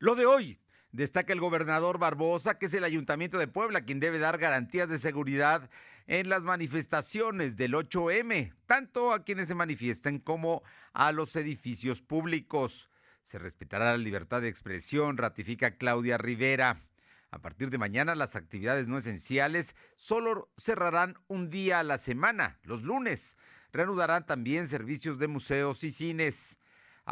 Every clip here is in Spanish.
Lo de hoy, destaca el gobernador Barbosa, que es el ayuntamiento de Puebla quien debe dar garantías de seguridad en las manifestaciones del 8M, tanto a quienes se manifiesten como a los edificios públicos. Se respetará la libertad de expresión, ratifica Claudia Rivera. A partir de mañana las actividades no esenciales solo cerrarán un día a la semana, los lunes. Reanudarán también servicios de museos y cines.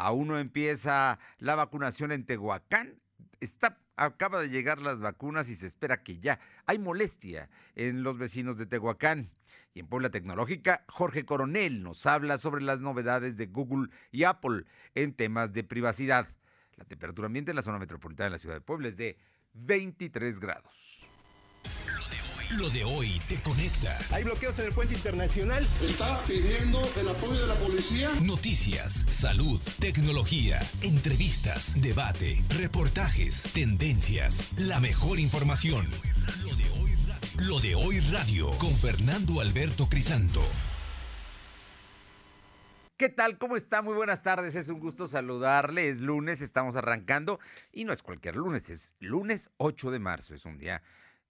Aún no empieza la vacunación en Tehuacán. Está, acaba de llegar las vacunas y se espera que ya hay molestia en los vecinos de Tehuacán. Y en Puebla Tecnológica, Jorge Coronel nos habla sobre las novedades de Google y Apple en temas de privacidad. La temperatura ambiente en la zona metropolitana de la ciudad de Puebla es de 23 grados. Lo de hoy te conecta. Hay bloqueos en el puente internacional. Está pidiendo el apoyo de la policía. Noticias, salud, tecnología, entrevistas, debate, reportajes, tendencias, la mejor información. Lo de hoy radio, Lo de hoy radio con Fernando Alberto Crisanto. ¿Qué tal? ¿Cómo está? Muy buenas tardes. Es un gusto saludarle. Es lunes, estamos arrancando y no es cualquier lunes, es lunes 8 de marzo. Es un día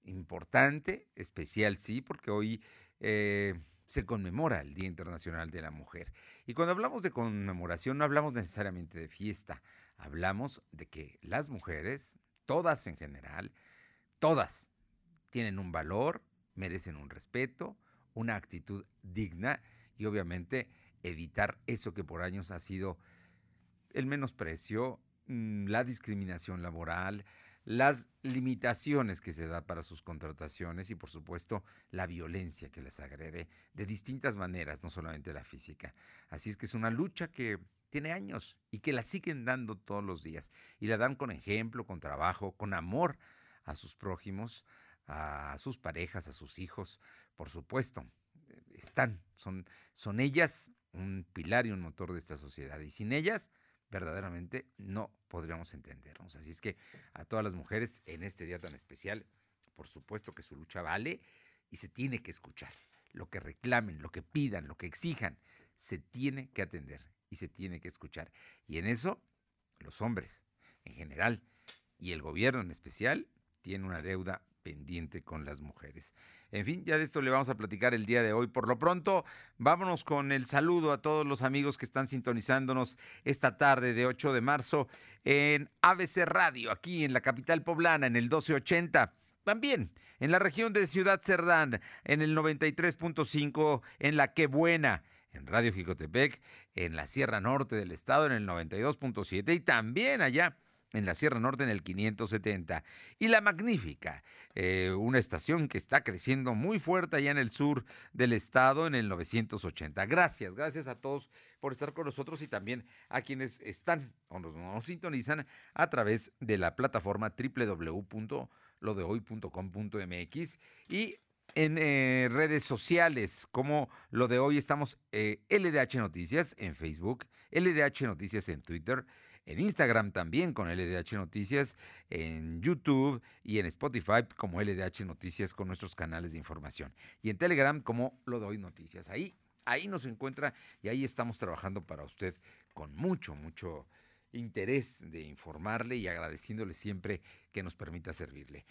importante, especial, sí, porque hoy eh, se conmemora el Día Internacional de la Mujer. Y cuando hablamos de conmemoración no hablamos necesariamente de fiesta, hablamos de que las mujeres, todas en general, todas tienen un valor, merecen un respeto, una actitud digna y obviamente evitar eso que por años ha sido el menosprecio, mm, la discriminación laboral, las limitaciones que se da para sus contrataciones y por supuesto la violencia que les agrede de distintas maneras, no solamente la física. Así es que es una lucha que tiene años y que la siguen dando todos los días y la dan con ejemplo, con trabajo, con amor a sus prójimos, a sus parejas, a sus hijos, por supuesto. Están, son, son ellas un pilar y un motor de esta sociedad. Y sin ellas, verdaderamente no podríamos entendernos. Así es que a todas las mujeres en este día tan especial, por supuesto que su lucha vale y se tiene que escuchar. Lo que reclamen, lo que pidan, lo que exijan, se tiene que atender y se tiene que escuchar. Y en eso, los hombres en general y el gobierno en especial tienen una deuda pendiente con las mujeres. En fin, ya de esto le vamos a platicar el día de hoy. Por lo pronto, vámonos con el saludo a todos los amigos que están sintonizándonos esta tarde de 8 de marzo en ABC Radio, aquí en la capital poblana, en el 1280. También en la región de Ciudad Cerdán, en el 93.5, en la Que Buena en Radio Jicotepec, en la Sierra Norte del Estado en el 92.7 y también allá en la Sierra Norte en el 570. Y La Magnífica, eh, una estación que está creciendo muy fuerte allá en el sur del estado en el 980. Gracias, gracias a todos por estar con nosotros y también a quienes están o nos, nos sintonizan a través de la plataforma www.lodehoy.com.mx y en eh, redes sociales como lo de hoy estamos LDH eh, Noticias en Facebook, LDH Noticias en Twitter, en Instagram también con LDH Noticias, en YouTube y en Spotify como LDH Noticias con nuestros canales de información. Y en Telegram como Lo Doy Noticias. Ahí, ahí nos encuentra y ahí estamos trabajando para usted con mucho, mucho interés de informarle y agradeciéndole siempre que nos permita servirle.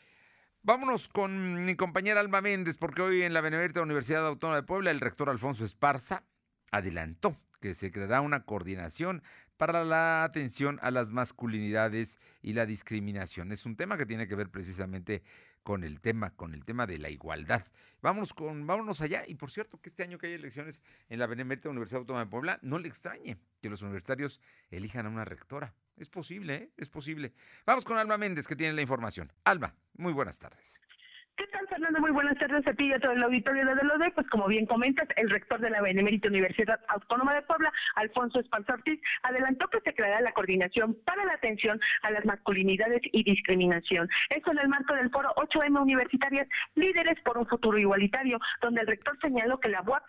Vámonos con mi compañera Alma Méndez, porque hoy en la Benemérita Universidad Autónoma de Puebla, el rector Alfonso Esparza adelantó que se creará una coordinación para la atención a las masculinidades y la discriminación. Es un tema que tiene que ver precisamente con el tema, con el tema de la igualdad. Vámonos con, vámonos allá. Y por cierto, que este año que hay elecciones en la Benemérita Universidad Autónoma de Puebla, no le extrañe que los universitarios elijan a una rectora. Es posible, ¿eh? es posible. Vamos con Alma Méndez, que tiene la información. Alma, muy buenas tardes. ¿Qué tal, Fernando? Muy buenas tardes a ti y a todo el auditorio de LODE. Pues como bien comentas, el rector de la Benemérita Universidad Autónoma de Puebla, Alfonso Esparza Ortiz, adelantó que se creará la coordinación para la atención a las masculinidades y discriminación. Esto en el marco del foro 8M Universitarias Líderes por un Futuro Igualitario, donde el rector señaló que la UAP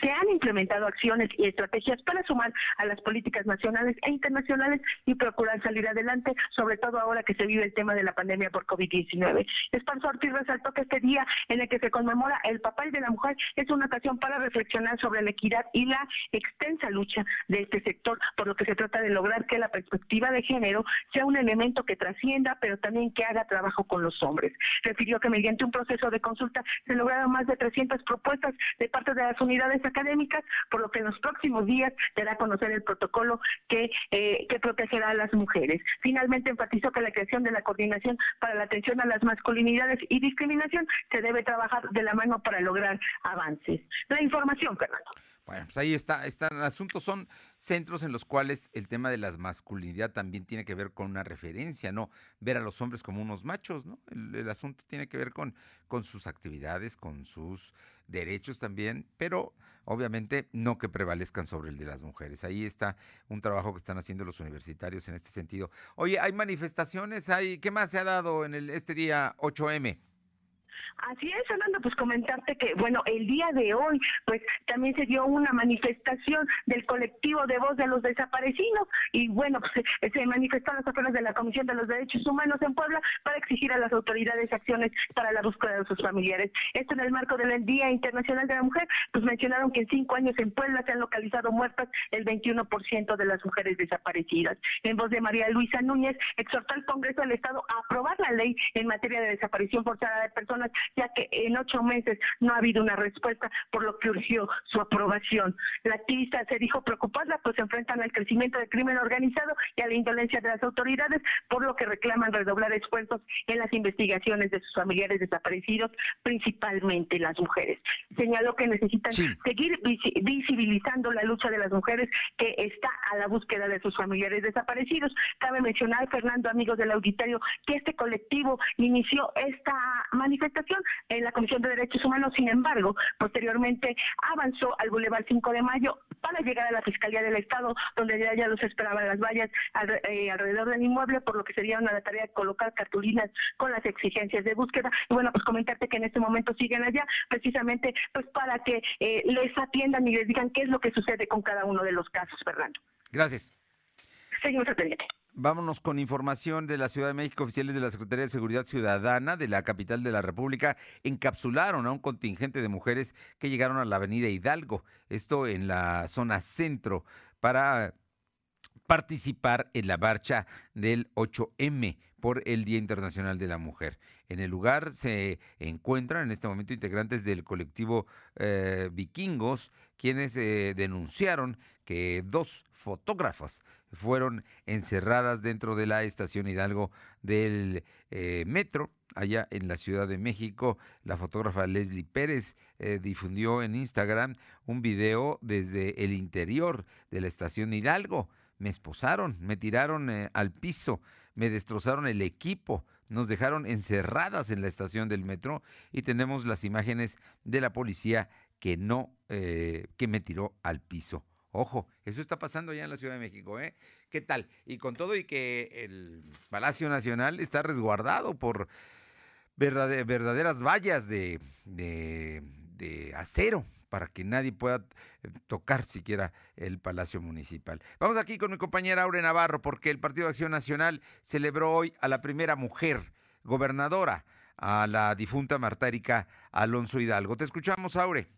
se han implementado acciones y estrategias para sumar a las políticas nacionales e internacionales y procurar salir adelante, sobre todo ahora que se vive el tema de la pandemia por COVID-19. Esparza Ortiz resaltó que este día en el que se conmemora el papel de la mujer es una ocasión para reflexionar sobre la equidad y la extensa lucha de este sector, por lo que se trata de lograr que la perspectiva de género sea un elemento que trascienda, pero también que haga trabajo con los hombres. Refirió que mediante un proceso de consulta se lograron más de 300 propuestas de parte de las unidades académicas, por lo que en los próximos días dará a conocer el protocolo que, eh, que protegerá a las mujeres. Finalmente enfatizó que la creación de la coordinación para la atención a las masculinidades y discriminación se debe trabajar de la mano para lograr avances. La información, Fernando. Bueno, pues ahí está, está el asunto. Son centros en los cuales el tema de las masculinidad también tiene que ver con una referencia, no ver a los hombres como unos machos, ¿no? El, asunto tiene que ver con, con sus actividades, con sus derechos también, pero obviamente no que prevalezcan sobre el de las mujeres. Ahí está un trabajo que están haciendo los universitarios en este sentido. Oye, hay manifestaciones, hay, ¿qué más se ha dado en el, este día 8M? Así es, Fernando, pues comentarte que, bueno, el día de hoy, pues también se dio una manifestación del colectivo de voz de los desaparecidos y, bueno, pues se manifestó las afueras de la Comisión de los Derechos Humanos en Puebla para exigir a las autoridades acciones para la búsqueda de sus familiares. Esto en el marco del Día Internacional de la Mujer, pues mencionaron que en cinco años en Puebla se han localizado muertas el 21% de las mujeres desaparecidas. En voz de María Luisa Núñez, exhortó al Congreso del Estado a aprobar la ley en materia de desaparición forzada de personas ya que en ocho meses no ha habido una respuesta, por lo que urgió su aprobación. La activista se dijo preocupada, pues se enfrentan al crecimiento del crimen organizado y a la indolencia de las autoridades, por lo que reclaman redoblar esfuerzos en las investigaciones de sus familiares desaparecidos, principalmente las mujeres. Señaló que necesitan seguir visibilizando la lucha de las mujeres que está a la búsqueda de sus familiares desaparecidos. Cabe mencionar, Fernando, amigos del auditorio, que este colectivo inició esta manifestación en la Comisión de Derechos Humanos, sin embargo, posteriormente avanzó al Boulevard 5 de Mayo para llegar a la Fiscalía del Estado, donde ya, ya los esperaban las vallas eh, alrededor del inmueble, por lo que sería una tarea de colocar cartulinas con las exigencias de búsqueda. Y bueno, pues comentarte que en este momento siguen allá, precisamente pues para que eh, les atiendan y les digan qué es lo que sucede con cada uno de los casos, Fernando. Gracias. Seguimos atendiendo. Vámonos con información de la Ciudad de México. Oficiales de la Secretaría de Seguridad Ciudadana de la capital de la República encapsularon a un contingente de mujeres que llegaron a la avenida Hidalgo, esto en la zona centro, para participar en la marcha del 8M por el Día Internacional de la Mujer. En el lugar se encuentran en este momento integrantes del colectivo eh, Vikingos, quienes eh, denunciaron que dos fotógrafas fueron encerradas dentro de la estación Hidalgo del eh, metro. Allá en la Ciudad de México, la fotógrafa Leslie Pérez eh, difundió en Instagram un video desde el interior de la estación Hidalgo. Me esposaron, me tiraron al piso, me destrozaron el equipo, nos dejaron encerradas en la estación del metro y tenemos las imágenes de la policía que no, que me tiró al piso. Ojo, eso está pasando ya en la Ciudad de México, ¿eh? ¿Qué tal? Y con todo y que el Palacio Nacional está resguardado por verdaderas vallas de, de, acero para que nadie pueda eh, tocar siquiera el Palacio Municipal. Vamos aquí con mi compañera Aure Navarro, porque el Partido de Acción Nacional celebró hoy a la primera mujer gobernadora, a la difunta Marta Erika Alonso Hidalgo. Te escuchamos, Aure.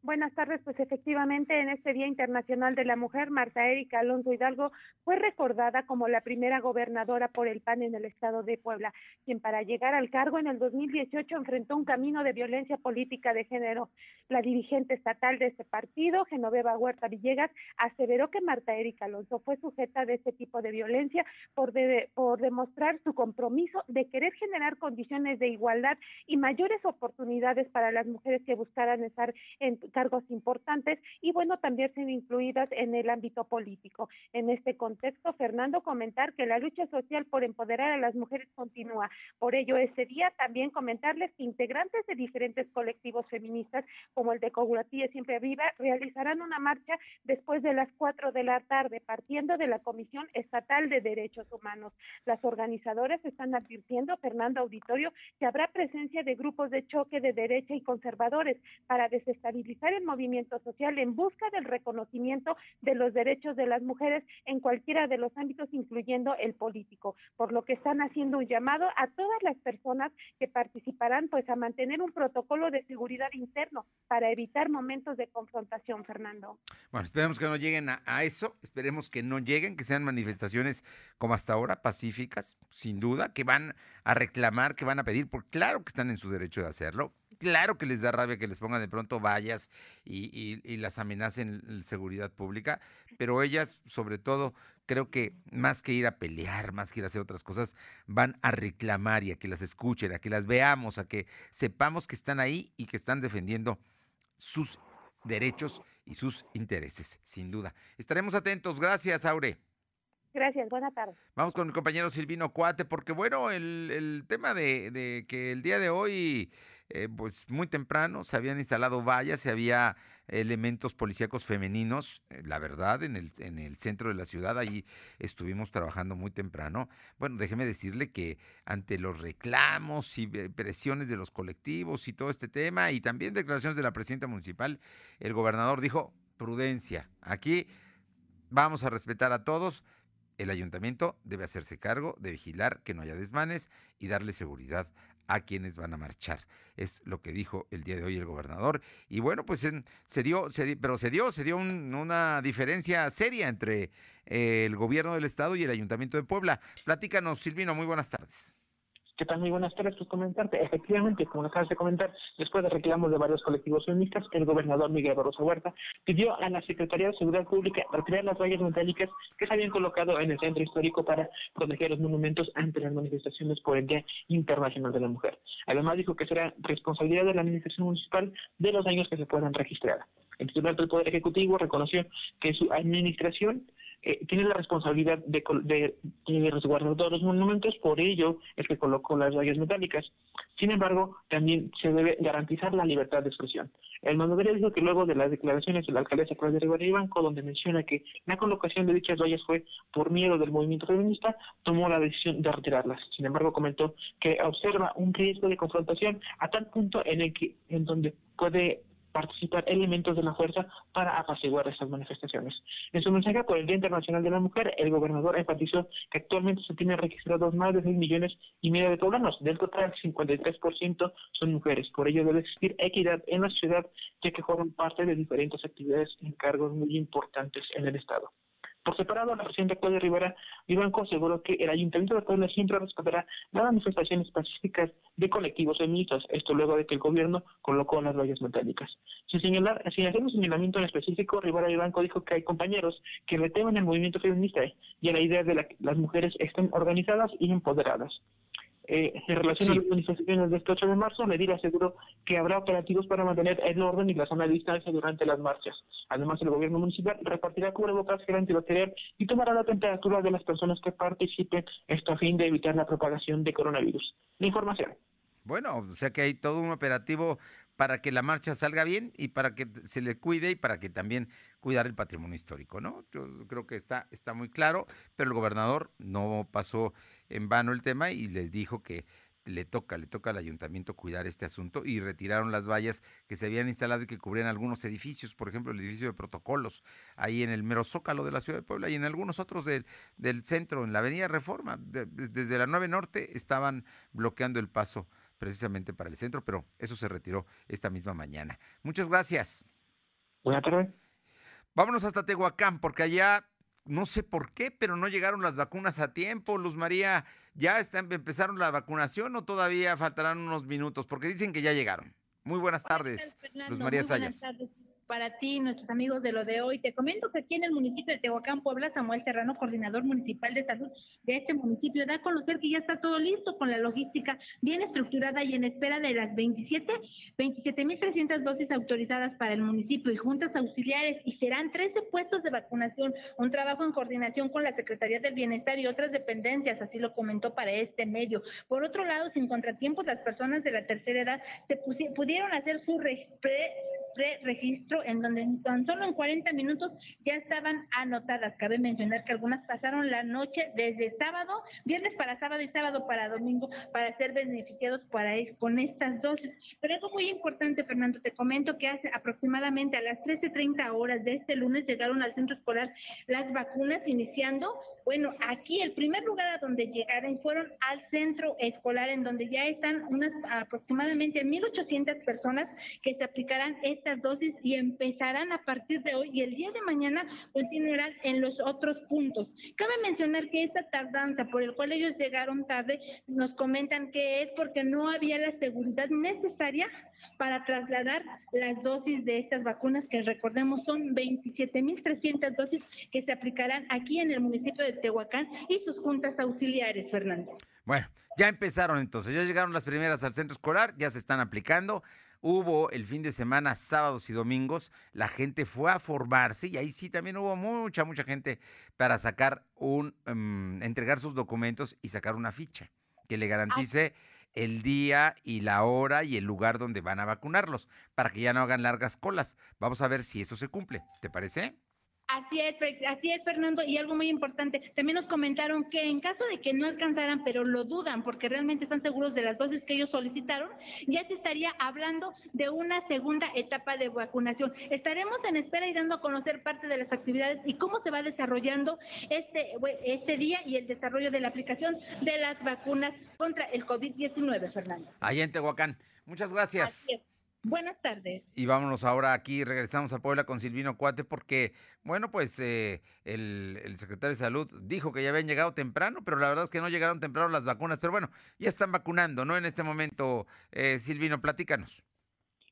Buenas tardes, pues efectivamente en este Día Internacional de la Mujer, Marta Erika Alonso Hidalgo fue recordada como la primera gobernadora por el PAN en el estado de Puebla, quien para llegar al cargo en el 2018 enfrentó un camino de violencia política de género. La dirigente estatal de este partido, Genoveva Huerta Villegas, aseveró que Marta Erika Alonso fue sujeta de este tipo de violencia por, por demostrar su compromiso de querer generar condiciones de igualdad y mayores oportunidades para las mujeres que buscaran estar en cargos importantes y bueno, también ser incluidas en el ámbito político. En este contexto, Fernando, comentar que la lucha social por empoderar a las mujeres continúa. Por ello, ese día también comentarles que integrantes de diferentes colectivos feministas, como el de Cogulatilla Siempre Viva, realizarán una marcha después de las cuatro de la tarde, partiendo de la Comisión Estatal de Derechos Humanos. Las organizadoras están advirtiendo, Fernando Auditorio, que habrá presencia de grupos de choque de derecha y conservadores para desestabilizar el movimiento social en busca del reconocimiento de los derechos de las mujeres en cualquiera de los ámbitos, incluyendo el político, por lo que están haciendo un llamado a todas las personas que participarán pues a mantener un protocolo de seguridad interno para evitar momentos de confrontación, Fernando. Bueno, esperemos que no lleguen a, a eso, esperemos que no lleguen, que sean manifestaciones como hasta ahora, pacíficas, sin duda, que van a reclamar, que van a pedir, porque claro que están en su derecho de hacerlo, claro que les da rabia que les pongan de pronto vallas y, y, las amenacen en seguridad pública, pero ellas, sobre todo, creo que más que ir a pelear, más que ir a hacer otras cosas, van a reclamar y a que las escuchen, a que las veamos, a que sepamos que están ahí y que están defendiendo sus derechos y sus intereses, sin duda. Estaremos atentos. Gracias, Aure. Gracias, buena tarde. Vamos con mi compañero Silvino Cuate, porque bueno, el, el tema de, de, que el día de hoy, eh, pues muy temprano, se habían instalado vallas, se había elementos policíacos femeninos, eh, la verdad, en el, en el centro de la ciudad, ahí estuvimos trabajando muy temprano. Bueno, déjeme decirle que ante los reclamos y presiones de los colectivos y todo este tema, y también declaraciones de la presidenta municipal, el gobernador dijo, prudencia, aquí vamos a respetar a todos el ayuntamiento debe hacerse cargo de vigilar que no haya desmanes y darle seguridad a quienes van a marchar. Es lo que dijo el día de hoy el gobernador. Y bueno, pues se dio, se, pero se dio, se dio una diferencia seria entre eh, el gobierno del estado y el ayuntamiento de Puebla. Platícanos, Silvino, muy buenas tardes. ¿Qué tal? Muy buenas tardes. Pues comentarte, efectivamente, como acabas de comentar, después de reclamos de varios colectivos feministas, el gobernador Miguel Barroso Huerta pidió a la Secretaría de Seguridad Pública retirar las vallas metálicas que se habían colocado en el centro histórico para proteger los monumentos ante las manifestaciones por el Día Internacional de la Mujer. Además dijo que será responsabilidad de la administración municipal de los daños que se puedan registrar. El titular del Poder Ejecutivo reconoció que su administración eh, tiene la responsabilidad de, de, resguardar todos los monumentos, por ello es que colocó las vallas metálicas. Sin embargo, también se debe garantizar la libertad de expresión. El mandatario dijo que luego de las declaraciones de la alcaldesa Claudia Rivera y Banco, donde menciona que la colocación de dichas vallas fue por miedo del movimiento feminista, tomó la decisión de retirarlas. Sin embargo, comentó que observa un riesgo de confrontación a tal punto en el que en donde puede participar elementos de la fuerza para apaciguar estas manifestaciones. En su mensaje por el Día Internacional de la Mujer, el gobernador enfatizó que actualmente se tienen registrados más de 6 millones y medio de poblanos. Del total, el 53% son mujeres. Por ello debe existir equidad en la ciudad, ya que forman parte de diferentes actividades en cargos muy importantes en el Estado. Por separado, la presidenta Claudia Rivera Vivanco aseguró que el Ayuntamiento de Puebla siempre respetará las manifestaciones pacíficas de colectivos feministas, esto luego de que el gobierno colocó las vallas metálicas. Sin señalar, sin hacer un señalamiento en específico, Rivera Vivanco dijo que hay compañeros que reteman el movimiento feminista y a la idea de que las mujeres estén organizadas y empoderadas. Eh, en relación a las manifestaciones del 8 de marzo, Medina aseguró que habrá operativos para mantener el orden y la zona de distancia durante las marchas. Además, el gobierno municipal repartirá cubrebocas gel antibacterial y tomará la temperatura de las personas que participen, esto a fin de evitar la propagación de coronavirus. La información. Bueno, o sea que hay todo un operativo para que la marcha salga bien y para que se le cuide y para que también cuidar el patrimonio histórico, ¿no? Yo creo que está, está muy claro, pero el gobernador no pasó en vano el tema y les dijo que le toca, le toca al ayuntamiento cuidar este asunto y retiraron las vallas que se habían instalado y que cubrían algunos edificios, por ejemplo, el edificio de protocolos, ahí en el mero zócalo de la ciudad de Puebla y en algunos otros del, del centro, en la avenida Reforma, desde la 9 Norte estaban bloqueando el paso precisamente para el centro, pero eso se retiró esta misma mañana. Muchas gracias. Buenas tardes. Vámonos hasta Tehuacán, porque allá no sé por qué, pero no llegaron las vacunas a tiempo. Luz María, ¿ya están, empezaron la vacunación o todavía faltarán unos minutos? Porque dicen que ya llegaron. Muy buenas tardes, Luz María Sayas para ti, nuestros amigos de lo de hoy. Te comento que aquí en el municipio de Tehuacán, Puebla, Samuel Serrano, coordinador municipal de salud de este municipio, da a conocer que ya está todo listo con la logística bien estructurada y en espera de las 27, 27.300 dosis autorizadas para el municipio y juntas auxiliares y serán 13 puestos de vacunación, un trabajo en coordinación con la Secretaría del Bienestar y otras dependencias, así lo comentó para este medio. Por otro lado, sin contratiempos, las personas de la tercera edad se pudieron hacer su preregistro en donde tan solo en 40 minutos ya estaban anotadas. Cabe mencionar que algunas pasaron la noche desde sábado, viernes para sábado y sábado para domingo para ser beneficiados para, con estas dosis. Pero algo muy importante, Fernando, te comento que hace aproximadamente a las 13.30 horas de este lunes llegaron al centro escolar las vacunas iniciando. Bueno, aquí el primer lugar a donde llegaron fueron al centro escolar en donde ya están unas aproximadamente 1.800 personas que se aplicarán estas dosis y empezarán a partir de hoy y el día de mañana continuarán en los otros puntos. Cabe mencionar que esta tardanza por el cual ellos llegaron tarde, nos comentan que es porque no había la seguridad necesaria para trasladar las dosis de estas vacunas que recordemos son 27.300 dosis que se aplicarán aquí en el municipio de Tehuacán y sus juntas auxiliares, Fernando. Bueno, ya empezaron entonces, ya llegaron las primeras al centro escolar, ya se están aplicando. Hubo el fin de semana, sábados y domingos, la gente fue a formarse y ahí sí también hubo mucha, mucha gente para sacar un, um, entregar sus documentos y sacar una ficha que le garantice el día y la hora y el lugar donde van a vacunarlos, para que ya no hagan largas colas. Vamos a ver si eso se cumple. ¿Te parece? Así es, así es, Fernando. Y algo muy importante, también nos comentaron que en caso de que no alcanzaran, pero lo dudan porque realmente están seguros de las dosis que ellos solicitaron, ya se estaría hablando de una segunda etapa de vacunación. Estaremos en espera y dando a conocer parte de las actividades y cómo se va desarrollando este, este día y el desarrollo de la aplicación de las vacunas contra el COVID-19, Fernando. Allá en Tehuacán. Muchas gracias. Buenas tardes. Y vámonos ahora aquí, regresamos a Puebla con Silvino Cuate, porque, bueno, pues eh, el, secretario de Salud dijo que ya habían llegado temprano, pero la verdad es que no llegaron temprano las vacunas. Pero bueno, ya están vacunando, ¿no? En este momento, eh, Silvino, platícanos.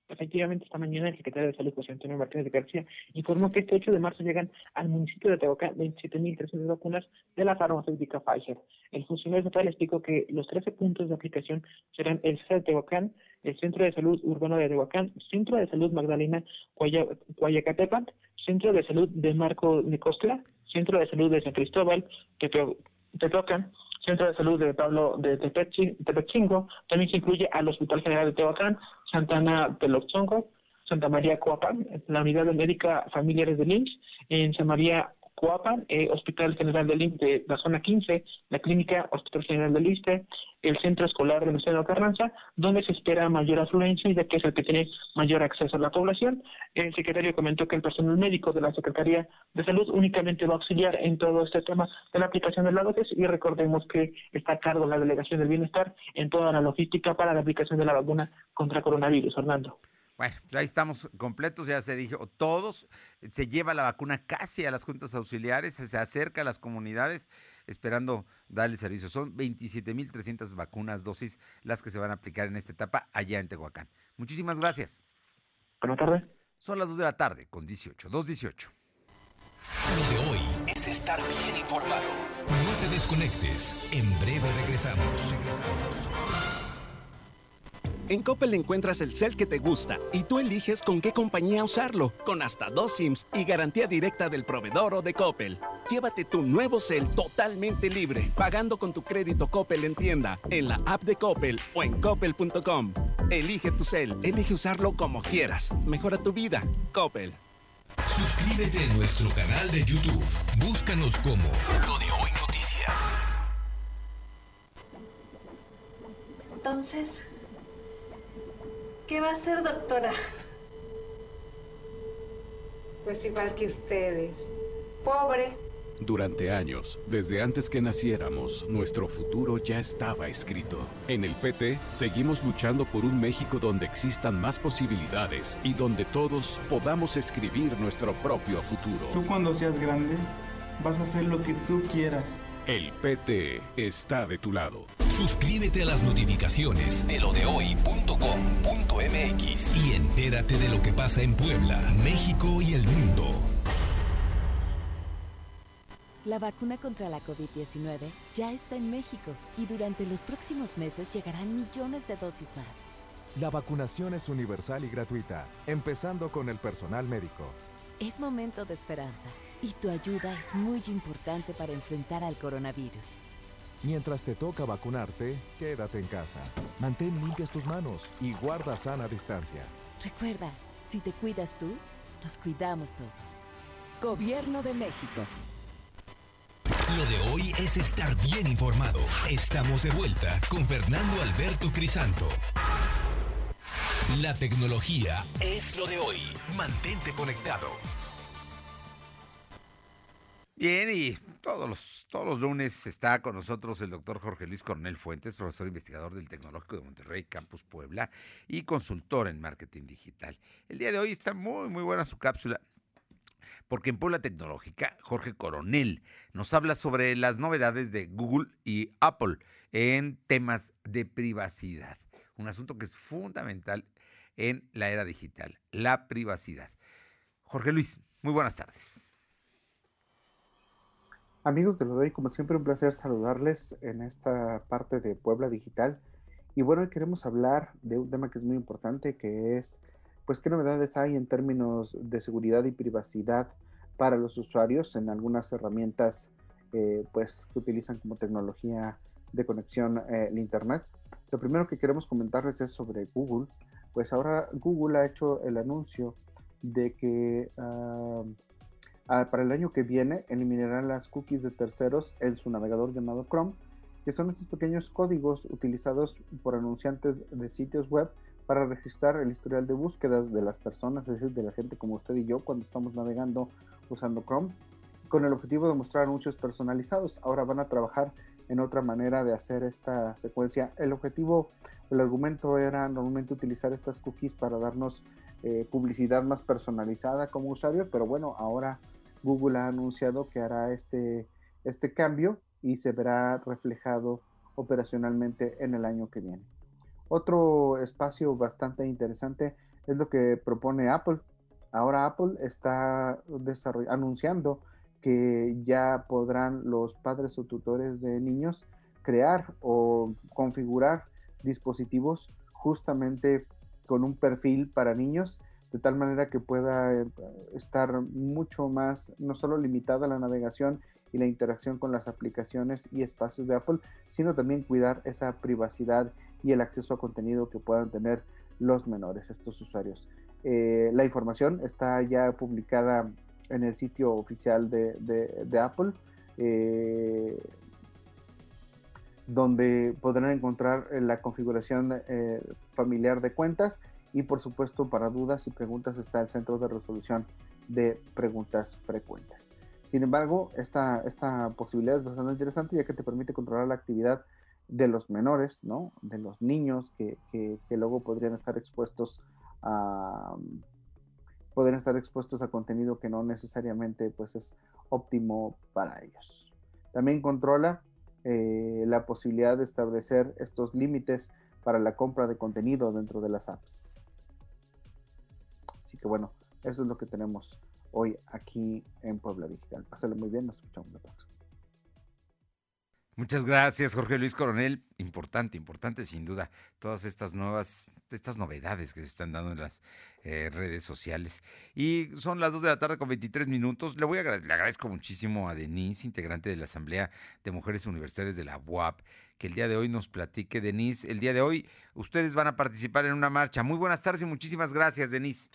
Efectivamente, esta mañana el secretario de Salud, José Antonio Martínez de García, informó que este 8 de marzo llegan al municipio de Tehuacán 27.300 vacunas de la farmacéutica Pfizer. El funcionario estatal explicó que los 13 puntos de aplicación serán el CEA de Tehuacán, el Centro de Salud Urbano de Tehuacán, Centro de Salud Magdalena Guayacatepan, Centro de Salud de Marco Nicostla, Centro de Salud de San Cristóbal, Tepeocan, Centro de Salud de Pablo de Tepechingo, también se incluye al Hospital General de Tehuacán, Santana Teloxongo, Santa María Coapan, la Unidad de Médica Familiares de Lynch, en San María Coapan, eh, Hospital General de Lynch de la zona 15, la Clínica Hospital General de Liste, el Centro Escolar de Mercedes Carranza, donde se espera mayor afluencia y de que es el que tiene mayor acceso a la población. El secretario comentó que el personal médico de la Secretaría de Salud únicamente va a auxiliar en todo este tema de la aplicación de la dosis y recordemos que está a cargo la Delegación del Bienestar en toda la logística para la aplicación de la vacuna contra coronavirus, Fernando. Bueno, pues ahí estamos completos, ya se dijo, todos, se lleva la vacuna casi a las juntas auxiliares, se acerca a las comunidades esperando darle servicio. Son 27.300 vacunas, dosis, las que se van a aplicar en esta etapa allá en Tehuacán. Muchísimas gracias. Buenas tardes. Son las 2 de la tarde con 18, 2.18. Lo de hoy es estar bien informado. No te desconectes. En breve regresamos. Regresamos. En Coppel encuentras el cel que te gusta y tú eliges con qué compañía usarlo, con hasta dos SIMs y garantía directa del proveedor o de Coppel. Llévate tu nuevo cel totalmente libre, pagando con tu crédito Coppel en tienda, en la app de Coppel o en coppel.com. Elige tu cel, elige usarlo como quieras. Mejora tu vida. Coppel. Suscríbete a nuestro canal de YouTube. Búscanos como Lo de Hoy Noticias. Entonces, ¿Qué va a ser, doctora? Pues igual que ustedes. Pobre. Durante años, desde antes que naciéramos, nuestro futuro ya estaba escrito. En el PT, seguimos luchando por un México donde existan más posibilidades y donde todos podamos escribir nuestro propio futuro. Tú cuando seas grande, vas a hacer lo que tú quieras. El PT está de tu lado. Suscríbete a las notificaciones de lo de hoy.com.mx y entérate de lo que pasa en Puebla, México y el mundo. La vacuna contra la COVID-19 ya está en México y durante los próximos meses llegarán millones de dosis más. La vacunación es universal y gratuita, empezando con el personal médico. Es momento de esperanza y tu ayuda es muy importante para enfrentar al coronavirus. Mientras te toca vacunarte, quédate en casa. Mantén limpias tus manos y guarda sana distancia. Recuerda, Si te cuidas tú, nos cuidamos todos. Gobierno de México. Lo de hoy es estar bien informado. Estamos de vuelta con Fernando Alberto Crisanto. La tecnología es lo de hoy. Mantente conectado. Bien, y todos los, todos los lunes está con nosotros el doctor Jorge Luis Coronel Fuentes, profesor investigador del Tecnológico de Monterrey, Campus Puebla, y consultor en marketing digital. El día de hoy está muy, muy buena su cápsula, porque en Puebla Tecnológica, Jorge Coronel nos habla sobre las novedades de Google y Apple en temas de privacidad. Un asunto que es fundamental en la era digital, la privacidad. Jorge Luis, muy buenas tardes. Amigos de lo doy, como siempre, un placer saludarles en esta parte de Puebla Digital. Y bueno, hoy queremos hablar de un tema que es muy importante, que es, pues, qué novedades hay en términos de seguridad y privacidad para los usuarios en algunas herramientas, eh, pues, que utilizan como tecnología de conexión eh, el Internet. Lo primero que queremos comentarles es sobre Google. Pues ahora Google ha hecho el anuncio de que uh, Ah, para el año que viene eliminarán las cookies de terceros en su navegador llamado Chrome, que son estos pequeños códigos utilizados por anunciantes de sitios web para registrar el historial de búsquedas de las personas, es decir, de la gente como usted y yo cuando estamos navegando usando Chrome, con el objetivo de mostrar anuncios personalizados. Ahora van a trabajar en otra manera de hacer esta secuencia. El objetivo, el argumento era normalmente utilizar estas cookies para darnos eh, publicidad más personalizada como usuario, pero bueno, ahora Google ha anunciado que hará este, este cambio y se verá reflejado operacionalmente en el año que viene. Otro espacio bastante interesante es lo que propone Apple. Ahora Apple está anunciando que ya podrán los padres o tutores de niños crear o configurar dispositivos justamente con un perfil para niños de tal manera que pueda eh, estar mucho más, no solo limitada la navegación y la interacción con las aplicaciones y espacios de Apple, sino también cuidar esa privacidad y el acceso a contenido que puedan tener los menores, estos usuarios. Eh, la información está ya publicada en el sitio oficial de, Apple, eh, donde podrán encontrar la configuración familiar de cuentas y por supuesto, para dudas y preguntas está el Centro de Resolución de Preguntas Frecuentes. Sin embargo, esta, esta posibilidad es bastante interesante ya que te permite controlar la actividad de los menores, ¿no? De los niños que, que, luego podrían estar expuestos a podrían estar expuestos a contenido que no necesariamente pues es óptimo para ellos. También controla eh, la posibilidad de establecer estos límites para la compra de contenido dentro de las apps. Así que bueno, eso es lo que tenemos hoy aquí en Puebla Digital. Pásale muy bien, nos escuchamos. Muchas gracias, Jorge Luis Coronel. Importante, importante sin duda, todas estas nuevas, estas novedades que se están dando en las eh, redes sociales. Y son las 2 de la tarde con 23 minutos. Le voy a le agradezco muchísimo a Denise, integrante de la Asamblea de Mujeres Universitarias de la UAP, que el día de hoy nos platique. Denise, el día de hoy ustedes van a participar en una marcha. Muy buenas tardes y muchísimas gracias, Denise.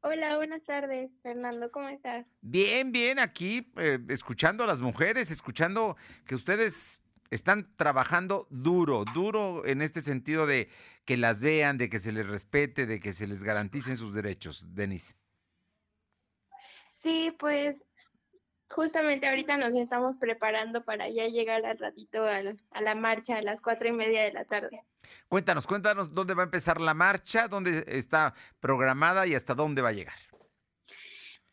Hola, buenas tardes, Fernando, ¿cómo estás? Bien, bien, aquí eh, escuchando a las mujeres, escuchando que ustedes están trabajando duro, duro en este sentido de que las vean, de que se les respete, de que se les garanticen sus derechos. Denise. Sí, pues justamente ahorita nos estamos preparando para ya llegar al ratito a la marcha a las cuatro y media de la tarde. Cuéntanos, cuéntanos dónde va a empezar la marcha, dónde está programada y hasta dónde va a llegar.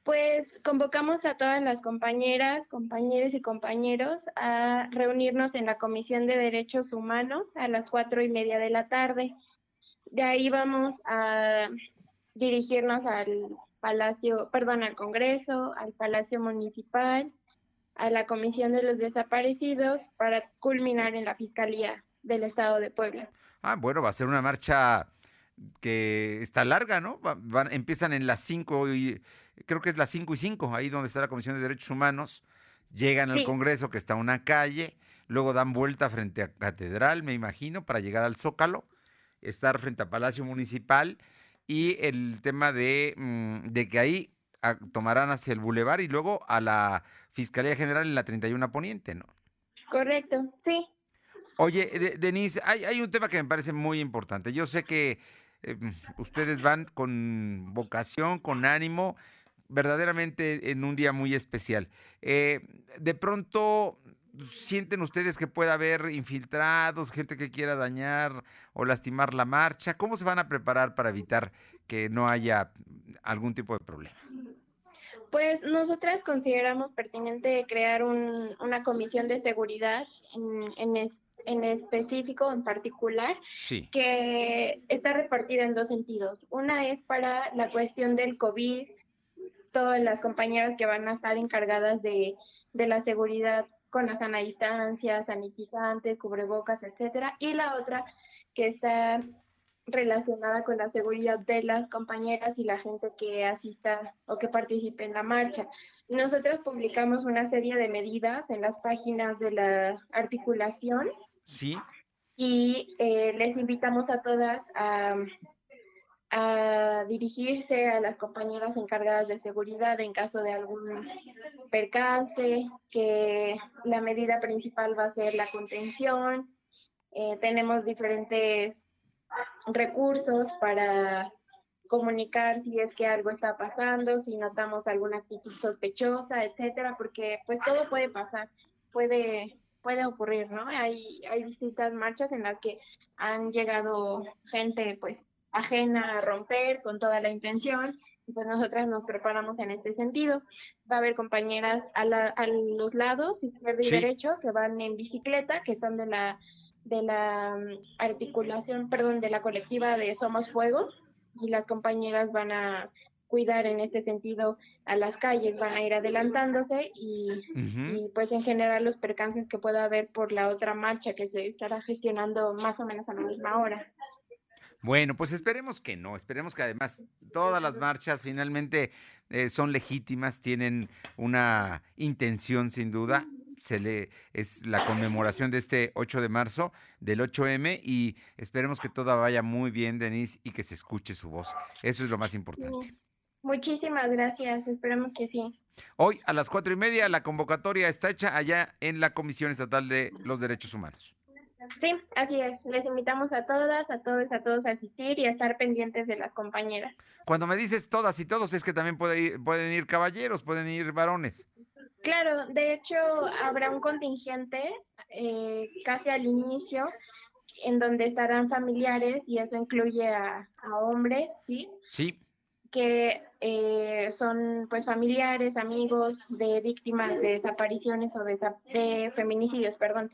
Pues convocamos a todas las compañeras, compañeros y compañeros a reunirnos en la Comisión de Derechos Humanos a las cuatro y media de la tarde. De ahí vamos a dirigirnos al Palacio, perdón, al Congreso, al Palacio Municipal, a la Comisión de los Desaparecidos para culminar en la Fiscalía del Estado de Puebla. Ah, bueno, va a ser una marcha que está larga, ¿no? Van, empiezan en las 5 y creo que es las 5 y 5, ahí donde está la Comisión de Derechos Humanos, llegan al Congreso que está una calle, luego dan vuelta frente a Catedral, me imagino, para llegar al Zócalo, estar frente a Palacio Municipal y el tema de, mm, de que ahí ah, tomarán hacia el bulevar y luego a la Fiscalía General en la 31 Poniente, ¿no? Correcto, sí. Oye, de- Denise, hay, hay un tema que me parece muy importante. Yo sé que eh, ustedes van con vocación, con ánimo, verdaderamente en un día muy especial. Eh, de pronto, ¿sienten ustedes que puede haber infiltrados, gente que quiera dañar o lastimar la marcha? ¿Cómo se van a preparar para evitar que no haya algún tipo de problema? Pues nosotras consideramos pertinente crear un- una comisión de seguridad en, en, es- en específico, en particular, Sí. que está repartida en dos sentidos. Una es para la cuestión del COVID, todas las compañeras que van a estar encargadas de, de la seguridad con la sana distancia, sanitizantes, cubrebocas, etcétera, y la otra que está relacionada con la seguridad de las compañeras y la gente que asista o que participe en la marcha. Nosotros publicamos una serie de medidas en las páginas de la articulación Sí. y eh, les invitamos a todas a, a dirigirse a las compañeras encargadas de seguridad en caso de algún percance, que la medida principal va a ser la contención. Eh, tenemos diferentes recursos para comunicar si es que algo está pasando, si notamos alguna actitud sospechosa, etcétera, porque pues todo puede pasar, puede puede ocurrir, ¿no? Hay hay distintas marchas en las que han llegado gente pues ajena a romper con toda la intención y pues nosotras nos preparamos en este sentido. Va a haber compañeras a, la- a los lados, izquierdo y Sí. derecho, que van en bicicleta, que son de la de la mm, articulación, perdón, de la colectiva de Somos Fuego y las compañeras van a cuidar en este sentido a las calles, van a ir adelantándose y pues en general los percances que pueda haber por la otra marcha que se estará gestionando más o menos a la misma hora. Bueno, pues esperemos que no, esperemos que además todas las marchas finalmente eh, son legítimas, tienen una intención sin duda. Se le es la conmemoración de este 8 de marzo del 8M y esperemos que todo vaya muy bien, Denise, y que se escuche su voz. Eso es lo más importante. Muchísimas gracias, esperemos que sí. Hoy a las cuatro y media la convocatoria está hecha allá en la Comisión Estatal de los Derechos Humanos. Sí, así es. Les invitamos a todas, a todos, a todos a asistir y a estar pendientes de las compañeras. Cuando me dices todas y todos, es que también puede ir- pueden ir caballeros, pueden ir varones. Claro, de hecho habrá un contingente eh, casi al inicio en donde estarán familiares y eso incluye a, a hombres, ¿sí? Sí, que eh, son pues familiares, amigos de víctimas de desapariciones o desa- de feminicidios, perdón.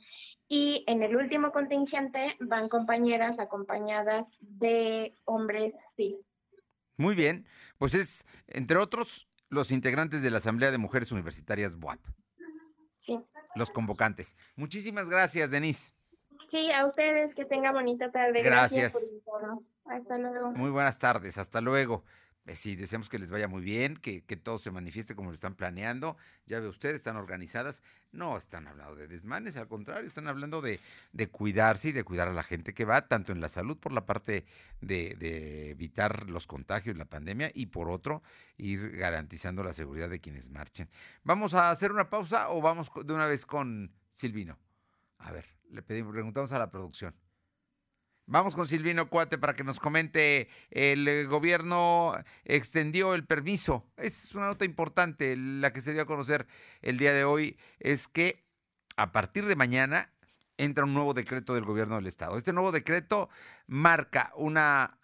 Y en el último contingente van compañeras acompañadas de hombres cis. muy bien. Pues es, entre otros, los integrantes de la Asamblea de Mujeres Universitarias BUAP, Sí. los convocantes. Muchísimas gracias, Denise. Sí, a ustedes que tengan bonita tarde. Gracias. por. Hasta luego. Muy buenas tardes, hasta luego. Eh, Sí, deseamos que les vaya muy bien, que, que todo se manifieste como lo están planeando. Ya ve usted, están organizadas. No están hablando de desmanes, al contrario, están hablando de, de cuidarse y de cuidar a la gente que va, tanto en la salud por la parte de, de evitar los contagios, la pandemia, y por otro, ir garantizando la seguridad de quienes marchen. ¿Vamos a hacer una pausa o vamos de una vez con Silvino? A ver, le pedimos, preguntamos a la producción. Vamos con Silvino Cuate para que nos comente. El eh, gobierno extendió el permiso. Es una nota importante la que se dio a conocer el día de hoy. Es que a partir de mañana entra un nuevo decreto del gobierno del estado. Este nuevo decreto marca una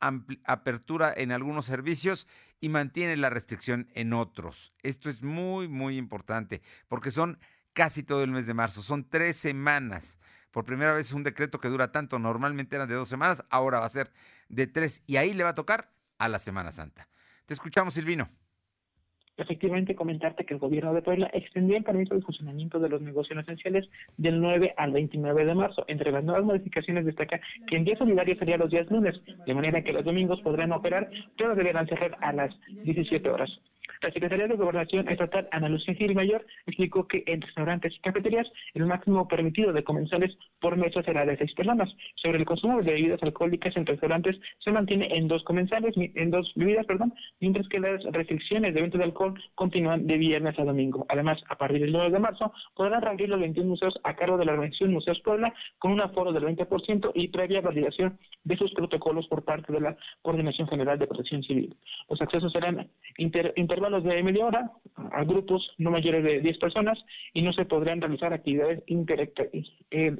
apertura en algunos servicios y mantiene la restricción en otros. Esto es muy, muy importante porque son casi todo el mes de marzo. Son tres semanas. Por primera vez un decreto que dura tanto. Normalmente eran de dos semanas, ahora va a ser de tres. Y ahí le va a tocar a la Semana Santa. Te escuchamos, Silvino. Efectivamente, comentarte que el gobierno de Puebla extendió el permiso de funcionamiento de los negocios esenciales del 9 al 29 de marzo. Entre las nuevas modificaciones destaca que en día solidario sería los días lunes, de manera que los domingos podrán operar, pero deberán cerrar a las 17 horas. La Secretaría de Gobernación Estatal, Ana Lucía Mayor, explicó que en restaurantes y cafeterías el máximo permitido de comensales por mesa será de seis personas. Sobre el consumo de bebidas alcohólicas en restaurantes se mantiene en dos comensales, en dos bebidas, perdón, mientras que las restricciones de venta de alcohol continúan de viernes a domingo. Además, a partir del 9 de marzo podrán reabrir los 21 museos a cargo de la Organización Museos Puebla con un aforo del 20% y previa validación de sus protocolos por parte de la Coordinación General de Protección Civil. Los accesos serán intervalos de media hora a grupos no mayores de 10 personas y no se podrán realizar actividades eh,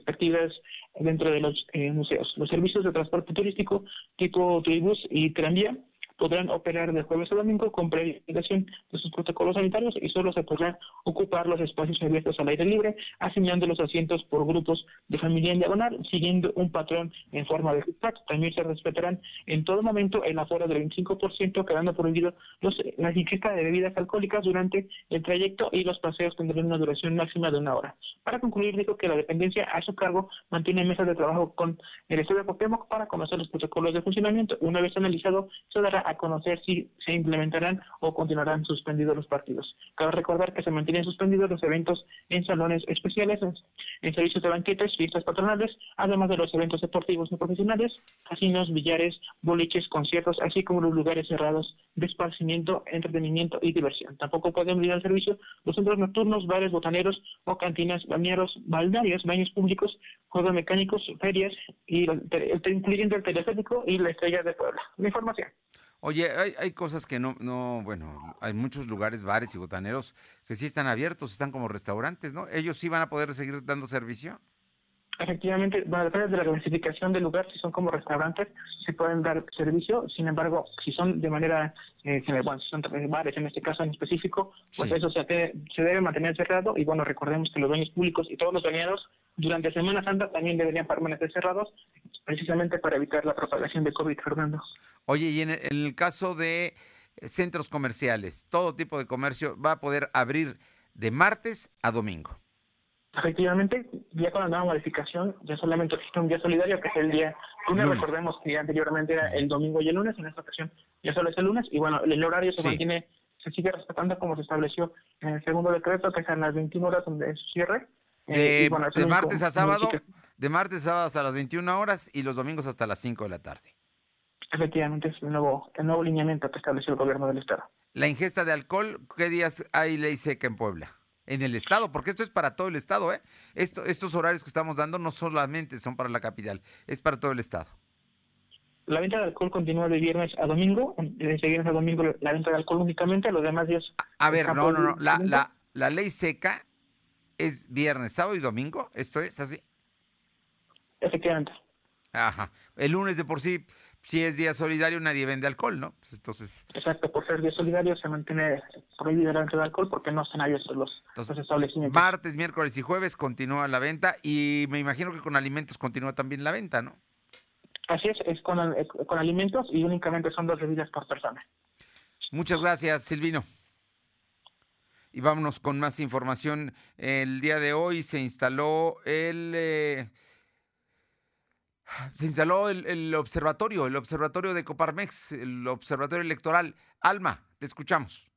dentro de los eh, museos. Los servicios de transporte turístico tipo tribus y tranvía podrán operar de jueves a domingo con previa de sus protocolos sanitarios y solo se podrán ocupar los espacios abiertos al aire libre, asignando los asientos por grupos de familia en diagonal, siguiendo un patrón en forma de zigzag. También se respetarán en todo momento el aforo del 25%, quedando prohibido los, la ingesta de bebidas alcohólicas durante el trayecto y los paseos tendrán una duración máxima de una hora. Para concluir, dijo que la dependencia a su cargo mantiene mesas de trabajo con el Estudio de Pokémon para conocer los protocolos de funcionamiento. Una vez analizado, se dará a conocer si se implementarán o continuarán suspendidos los partidos. Cabe recordar que se mantienen suspendidos los eventos en salones especiales, en servicios de banquetes, fiestas patronales, además de los eventos deportivos no profesionales, casinos, billares, boliches, conciertos, así como los lugares cerrados de esparcimiento, entretenimiento y diversión. Tampoco pueden brindar servicio los centros nocturnos, bares, botaneros o cantinas, bañeros, baldarios, baños públicos, juegos mecánicos, ferias, y incluyendo el teleférico y la estrella de Puebla. La información. Oye, hay, hay cosas que no, no, bueno, hay muchos lugares, bares y botaneros que sí están abiertos, están como restaurantes, ¿no? ¿Ellos sí van a poder seguir dando servicio? Efectivamente, va a depender de la clasificación del lugar, si son como restaurantes, se pueden dar servicio, sin embargo, si son de manera, eh, bueno, si son bares en este caso en específico, pues eso se, se debe mantener cerrado y bueno, recordemos que los dueños públicos y todos los bañados durante Semana Santa también deberían permanecer cerrados, precisamente para evitar la propagación de COVID, Fernando. Oye, y en el caso de centros comerciales, todo tipo de comercio va a poder abrir de martes a domingo. Efectivamente, ya con la nueva modificación, ya solamente existe un día solidario, que es el día lunes. Recordemos que anteriormente era el domingo y el lunes, en esta ocasión ya solo es el lunes. Y bueno, el horario se mantiene, se sigue respetando como se estableció en el segundo decreto, que es en las 21 horas donde es cierre. Eh, de, martes a sábado, de martes a sábado hasta las 21 horas y los domingos hasta las 5 de la tarde. Efectivamente, es el nuevo, el nuevo lineamiento que estableció el gobierno del Estado. La ingesta de alcohol, ¿qué días hay ley seca en Puebla? en el estado, porque esto es para todo el estado, ¿eh? Esto, estos horarios que estamos dando no solamente son para la capital, es para todo el estado. La venta de alcohol continúa de viernes a domingo, de viernes a domingo la venta de alcohol únicamente, los demás días... A ver, no, no, no, la, la, la ley seca es viernes, sábado y domingo, ¿esto es así? Efectivamente. Ajá, el lunes de por sí si es día solidario nadie vende alcohol, ¿no? Pues entonces... Exacto, por ser día solidario se mantiene prohibido la venta de alcohol porque no están abiertos los, los establecimientos. Martes, miércoles y jueves continúa la venta y me imagino que con alimentos continúa también la venta, ¿no? Así es, es con, con alimentos y únicamente son dos bebidas por persona. Muchas gracias, Silvino. Y vámonos con más información. El día de hoy se instaló el... Eh, se instaló el, observatorio, el observatorio de Coparmex, el observatorio electoral. Alma, te escuchamos.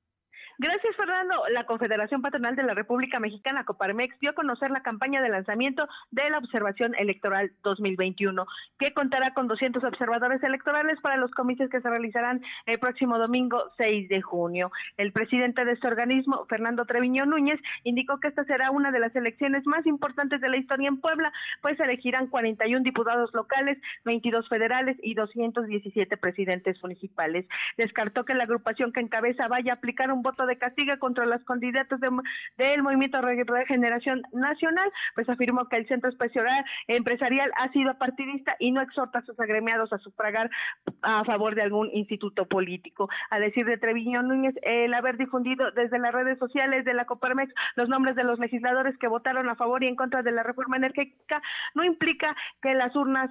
Gracias, Fernando. La Confederación Patronal de la República Mexicana, Coparmex, dio a conocer la campaña de lanzamiento de la Observación Electoral 2021, que contará con 200 observadores electorales para los comicios que se realizarán el próximo domingo 6 de junio. El presidente de este organismo, Fernando Treviño Núñez, indicó que esta será una de las elecciones más importantes de la historia en Puebla, pues elegirán 41 diputados locales, 22 federales y 217 presidentes municipales. Descartó que la agrupación que encabeza vaya a aplicar un voto de de castiga contra los candidatos del Movimiento de Regeneración Nacional, pues afirmó que el Centro Especial Empresarial ha sido partidista y no exhorta a sus agremiados a sufragar a favor de algún instituto político. A decir de Treviño Núñez, el haber difundido desde las redes sociales de la Coparmex los nombres de los legisladores que votaron a favor y en contra de la reforma energética no implica que las urnas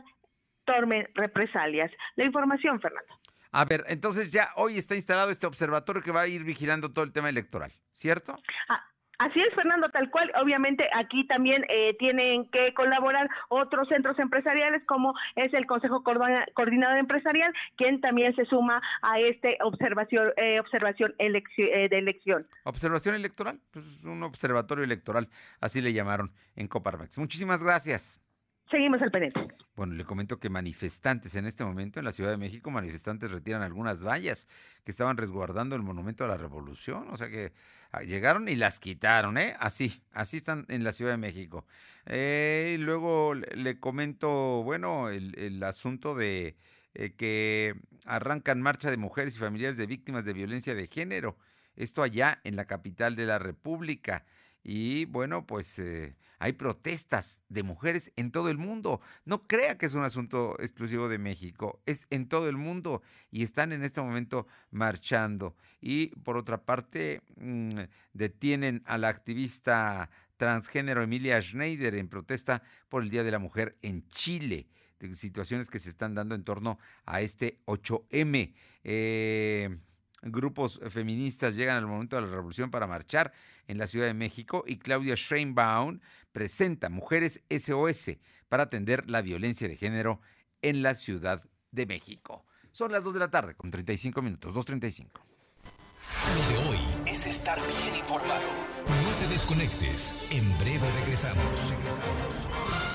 tomen represalias. La información, Fernando. A ver, entonces ya hoy está instalado este observatorio que va a ir vigilando todo el tema electoral, ¿cierto? Ah, Así es, Fernando, tal cual. Obviamente aquí también eh, tienen que colaborar otros centros empresariales como es el Consejo Coordinador Empresarial, quien también se suma a este observación eh, observación eh, de elección. Observación electoral, pues un observatorio electoral, así le llamaron en Coparmex. Muchísimas gracias. Seguimos al pendiente. Bueno, le comento que manifestantes en este momento en la Ciudad de México, manifestantes retiran algunas vallas que estaban resguardando el Monumento a la Revolución. O sea que ah, llegaron y las quitaron, ¿eh? Así, así están en la Ciudad de México. Eh, luego le comento, bueno, el, asunto de eh, que arrancan marcha de mujeres y familiares de víctimas de violencia de género. Esto allá en la capital de la República. Y bueno, pues eh, hay protestas de mujeres en todo el mundo. No crea que es un asunto exclusivo de México, es en todo el mundo y están en este momento marchando. Y por otra parte, mm, detienen a la activista transgénero Emilia Schneider en protesta por el Día de la Mujer en Chile de situaciones que se están dando en torno a este 8M. Eh, grupos feministas llegan al momento de la revolución para marchar en la Ciudad de México y Claudia Sheinbaum presenta Mujeres SOS para atender la violencia de género en la Ciudad de México. Son las 2 de la tarde con 35 minutos, 2.35. Lo de hoy es estar bien informado. No te desconectes. En breve regresamos. Regresamos.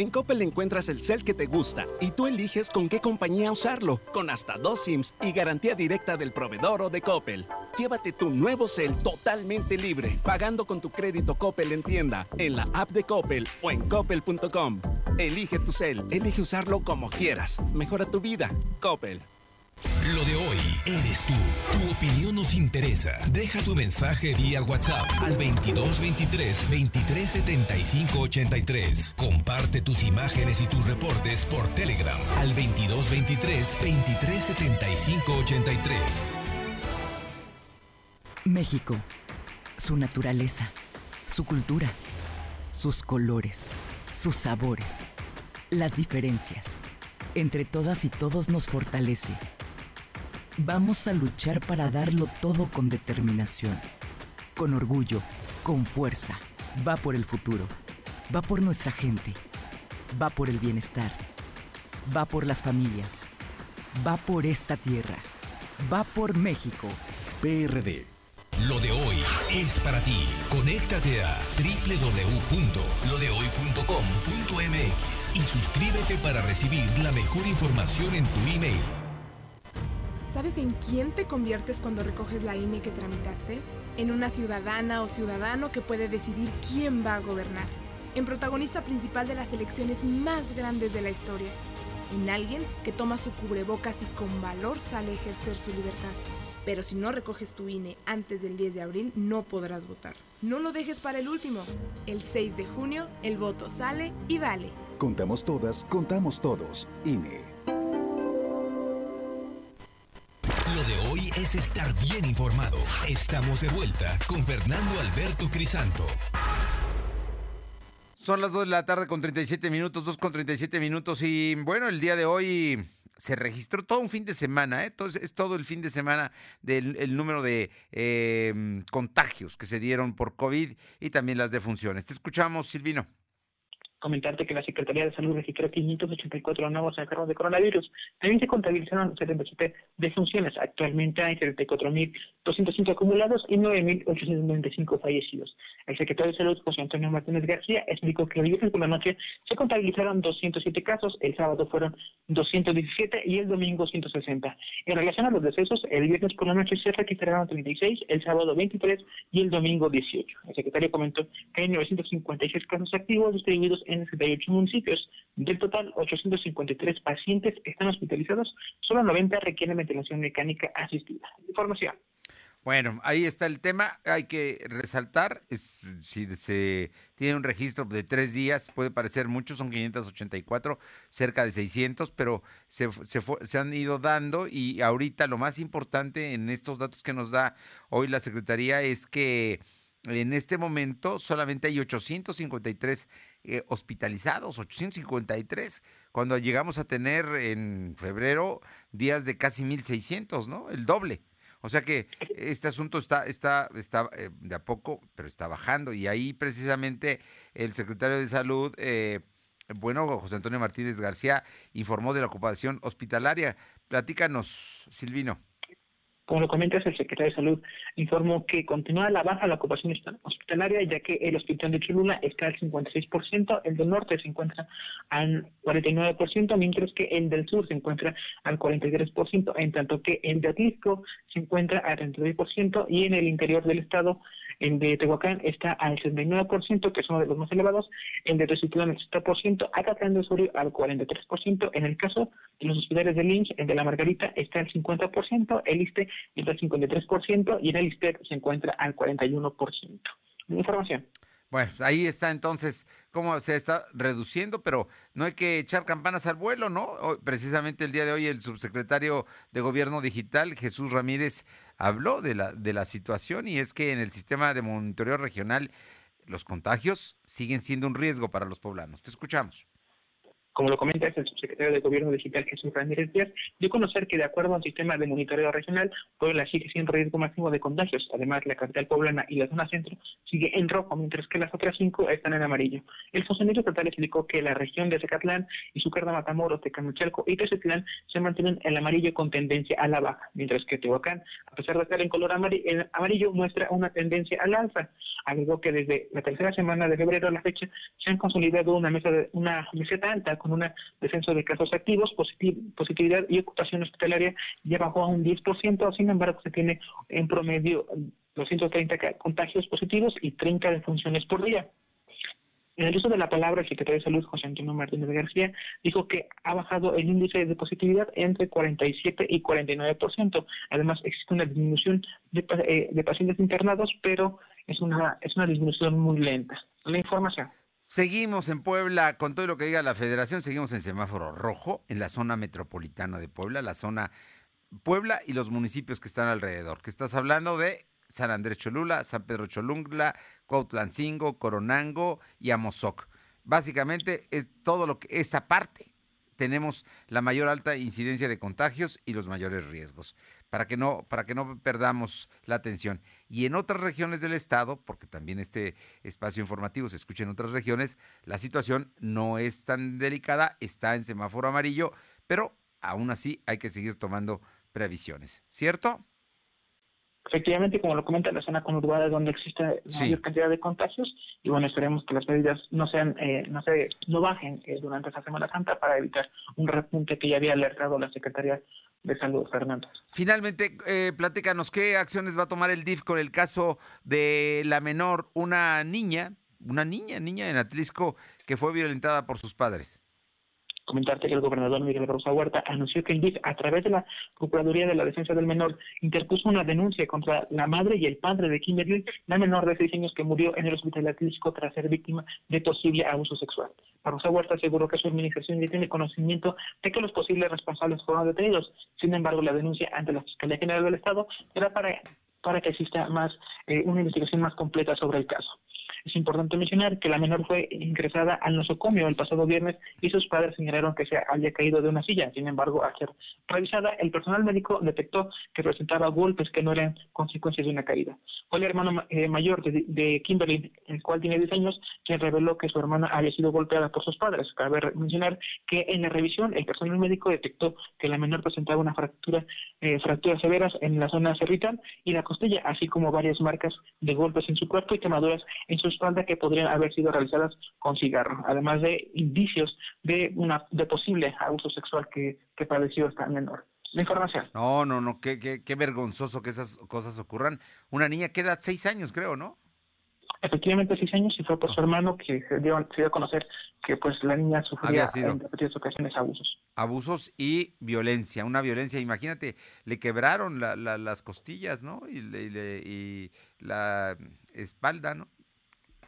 En Coppel encuentras el cel que te gusta y tú eliges con qué compañía usarlo, con hasta dos SIMs y garantía directa del proveedor o de Coppel. Llévate tu nuevo cel totalmente libre, pagando con tu crédito Coppel en tienda, en la app de Coppel o en coppel.com. Elige tu cel, elige usarlo como quieras. Mejora tu vida. Coppel. Lo de hoy eres tú. Tu opinión nos interesa. Deja tu mensaje vía WhatsApp al 2223 2375 83. Comparte tus imágenes y tus reportes por Telegram al 2223 2375 83. México, su naturaleza, su cultura, sus colores, sus sabores, las diferencias. Entre todas y todos nos fortalece Vamos a luchar para darlo todo con determinación, con orgullo, con fuerza. Va por el futuro, va por nuestra gente, va por el bienestar, va por las familias, va por esta tierra, va por México. PRD. Lo de hoy es para ti. Conéctate a www.lodehoy.com.mx y suscríbete para recibir la mejor información en tu email. ¿Sabes en quién te conviertes cuando recoges la INE que tramitaste? En una ciudadana o ciudadano que puede decidir quién va a gobernar. En protagonista principal de las elecciones más grandes de la historia. En alguien que toma su cubrebocas y con valor sale a ejercer su libertad. Pero si no recoges tu INE antes del 10 de abril, no podrás votar. No lo dejes para el último. El 6 de junio, el voto sale y vale. Contamos todas, contamos todos. INE. De hoy es estar bien informado. Estamos de vuelta con Fernando Alberto Crisanto. Son las 2 de la tarde con 37 minutos, 2 con 37 minutos y bueno, el día de hoy se registró todo un fin de semana, ¿eh? Entonces, es todo el fin de semana del número de eh, contagios que se dieron por COVID y también las defunciones. Te escuchamos, Silvino comentarte que la Secretaría de Salud registró 584 nuevos enfermos de coronavirus. También se contabilizaron 77 defunciones. Actualmente hay 34.205 acumulados y 9.895 fallecidos. El secretario de Salud, José Antonio Martínez García, explicó que el viernes por la noche se contabilizaron 207 casos, el sábado fueron 217 y el domingo 160. En relación a los decesos, el viernes por la noche se registraron 36, el sábado 23 y el domingo 18. El secretario comentó que hay 956 casos activos distribuidos en 78 municipios. Del total, 853 pacientes están hospitalizados, solo 90 requieren ventilación mecánica asistida. Información. Bueno, ahí está el tema. Hay que resaltar, si se tiene un registro de tres días, puede parecer mucho, son 584, cerca de 600, pero se, se, se, han ido dando y ahorita lo más importante en estos datos que nos da hoy la Secretaría es que en este momento solamente hay 853 eh, hospitalizados, 853, cuando llegamos a tener en febrero días de casi 1.600, ¿no? El doble. O sea que este asunto está, está, está eh, de a poco, pero está bajando. Y ahí precisamente el secretario de Salud, eh, bueno, José Antonio Martínez García, informó de la ocupación hospitalaria. Platícanos, Silvino. Como lo comentas, el secretario de Salud informó que continúa la baja la ocupación hospitalaria, ya que el hospital de Cholula está al 56%, el del norte se encuentra al 49%, mientras que el del sur se encuentra al 43%, en tanto que el de Atlisco se encuentra al 32% y en el interior del estado, el de Tehuacán está al 69%, que es uno de los más elevados, el de Teciutlán al 60%, Acatlán de Osorio al 43%, en el caso de los hospitales de Lynch, el de la Margarita está al 50%, el ISTE al 53% y en el ISTEC se encuentra al 41%. Información. Bueno, ahí está entonces cómo se está reduciendo, pero no hay que echar campanas al vuelo, ¿no? Precisamente el día de hoy el subsecretario de Gobierno Digital, Jesús Ramírez, habló de la, de la situación y es que en el sistema de monitoreo regional los contagios siguen siendo un riesgo para los poblanos. Te escuchamos. Como lo comenta el subsecretario de Gobierno Digital Jesús Ramírez Díaz, dio conocer que de acuerdo al sistema de monitoreo regional, Puebla sigue siendo riesgo máximo de contagios. Además, la capital poblana y la zona centro sigue en rojo, mientras que las otras cinco están en amarillo. El funcionario estatal explicó que la región de Zacatlán, Izucarda, Matamoros, Tecamuchalco y Teciutlán se mantienen en amarillo con tendencia a la baja, mientras que Tehuacán, a pesar de estar en color amarillo, amarillo muestra una tendencia al alza. Agregó que desde la tercera semana de febrero a la fecha se han consolidado una mesa de, una meseta alta con un descenso de casos activos, positividad y ocupación hospitalaria ya bajó a un 10%, sin embargo se tiene en promedio 230 contagios positivos y 30 defunciones por día. En el uso de la palabra, el secretario de Salud, José Antonio Martínez García, dijo que ha bajado el índice de positividad entre 47 y 49%. Además, existe una disminución de, eh, de pacientes internados, pero es una, es una disminución muy lenta. La información. Seguimos en Puebla, con todo lo que diga la federación, seguimos en semáforo rojo, en la zona metropolitana de Puebla, la zona Puebla y los municipios que están alrededor. Que estás hablando de San Andrés Cholula, San Pedro Cholungla, Cuautlancingo, Coronango y Amozoc. Básicamente es todo lo que esa parte tenemos la mayor alta incidencia de contagios y los mayores riesgos para que no, para que no perdamos la atención. Y en otras regiones del estado, porque también este espacio informativo se escucha en otras regiones, la situación no es tan delicada, está en semáforo amarillo, pero aún así hay que seguir tomando previsiones, ¿cierto? Efectivamente, como lo comenta, la zona conurbada es donde existe mayor cantidad de contagios y bueno, esperemos que las medidas no sean, eh, no se, no bajen eh, durante esta Semana Santa para evitar un repunte que ya había alertado la Secretaría de Salud, Fernando. Finalmente, eh, platícanos, ¿qué acciones va a tomar el DIF con el caso de la menor, una niña, una niña, niña en Atlisco, que fue violentada por sus padres? Comentarte que el gobernador Miguel Rosa Huerta anunció que el DIF, a través de la Procuraduría de la Defensa del Menor, interpuso una denuncia contra la madre y el padre de Kimberly, la menor de seis años que murió en el hospital Atlisco tras ser víctima de posible abuso sexual. Rosa Huerta aseguró que su administración ya tiene conocimiento de que los posibles responsables fueron detenidos. Sin embargo, la denuncia ante la Fiscalía General del Estado era para, para que exista más eh, una investigación más completa sobre el caso. Es importante mencionar que la menor fue ingresada al nosocomio el pasado viernes y sus padres señalaron que se había caído de una silla. Sin embargo, al ser revisada, el personal médico detectó que presentaba golpes que no eran consecuencias de una caída. Fue el hermano eh, mayor de, Kimberly, el cual tiene 10 años, quien reveló que su hermana había sido golpeada por sus padres. Cabe mencionar que en la revisión el personal médico detectó que la menor presentaba una fractura, eh, fracturas severas en la zona cervical y la costilla, así como varias marcas de golpes en su cuerpo y quemaduras en su espalda que podrían haber sido realizadas con cigarro, además de indicios de una de posible abuso sexual que, que padeció esta menor. La información. No, no, no, qué, qué, qué vergonzoso que esas cosas ocurran. Una niña que edad seis años, creo, ¿no? Efectivamente, seis años y fue por su hermano que se dio, se dio a conocer que pues la niña sufría en repetidas ocasiones abusos. Abusos y violencia, una violencia, imagínate, le quebraron la, las costillas, ¿no? Y, y la espalda, ¿no?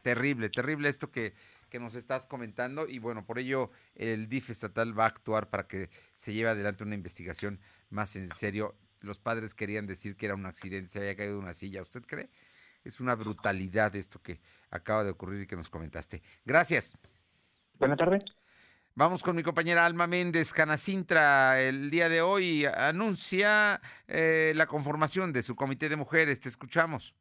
Terrible, terrible esto que, que nos estás comentando y bueno, por ello el DIF estatal va a actuar para que se lleve adelante una investigación más en serio. Los padres querían decir que era un accidente, se había caído de una silla. ¿Usted cree? Es una brutalidad esto que acaba de ocurrir y que nos comentaste. Gracias. Buenas tardes. Vamos con mi compañera Alma Méndez. Canacintra el día de hoy anuncia eh, la conformación de su comité de mujeres. Te escuchamos.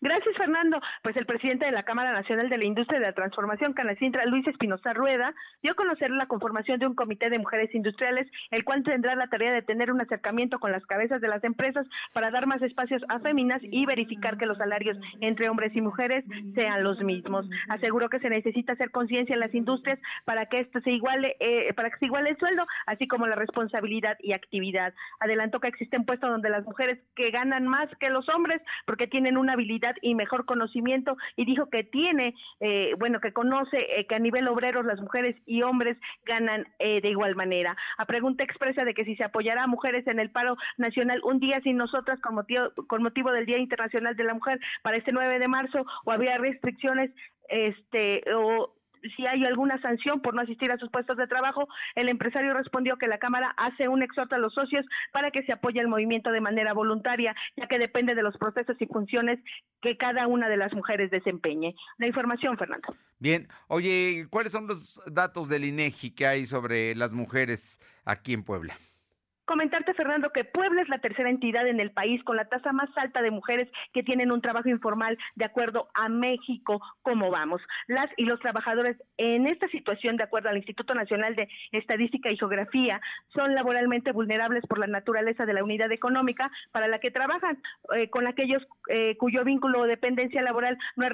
Gracias, Fernando. Pues el presidente de la Cámara Nacional de la Industria de la Transformación, Canacintra, Luis Espinosa Rueda, dio a conocer la conformación de un comité de mujeres industriales, el cual tendrá la tarea de tener un acercamiento con las cabezas de las empresas para dar más espacios a féminas y verificar que los salarios entre hombres y mujeres sean los mismos. Aseguró que se necesita hacer conciencia en las industrias para que esto se iguale, eh, para que se iguale el sueldo, así como la responsabilidad y actividad. Adelantó que existen puestos donde las mujeres que ganan más que los hombres porque tienen una y mejor conocimiento y dijo que tiene, eh, bueno, que conoce eh, que a nivel obrero las mujeres y hombres ganan eh, de igual manera. A pregunta expresa de que si se apoyará a mujeres en el paro nacional un día sin nosotras con motivo, con motivo del Día Internacional de la Mujer para este 9 de marzo o había restricciones este o si hay alguna sanción por no asistir a sus puestos de trabajo, el empresario respondió que la Cámara hace un exhorto a los socios para que se apoye el movimiento de manera voluntaria, ya que depende de los procesos y funciones que cada una de las mujeres desempeñe. La información, Fernando. Bien, oye, ¿cuáles son los datos del INEGI que hay sobre las mujeres aquí en Puebla? Comentarte, Fernando, que Puebla es la tercera entidad en el país con la tasa más alta de mujeres que tienen un trabajo informal de acuerdo a México, como vamos. Las y los trabajadores en esta situación, de acuerdo al Instituto Nacional de Estadística y Geografía, son laboralmente vulnerables por la naturaleza de la unidad económica para la que trabajan, eh, con aquellos eh, cuyo vínculo o dependencia laboral no es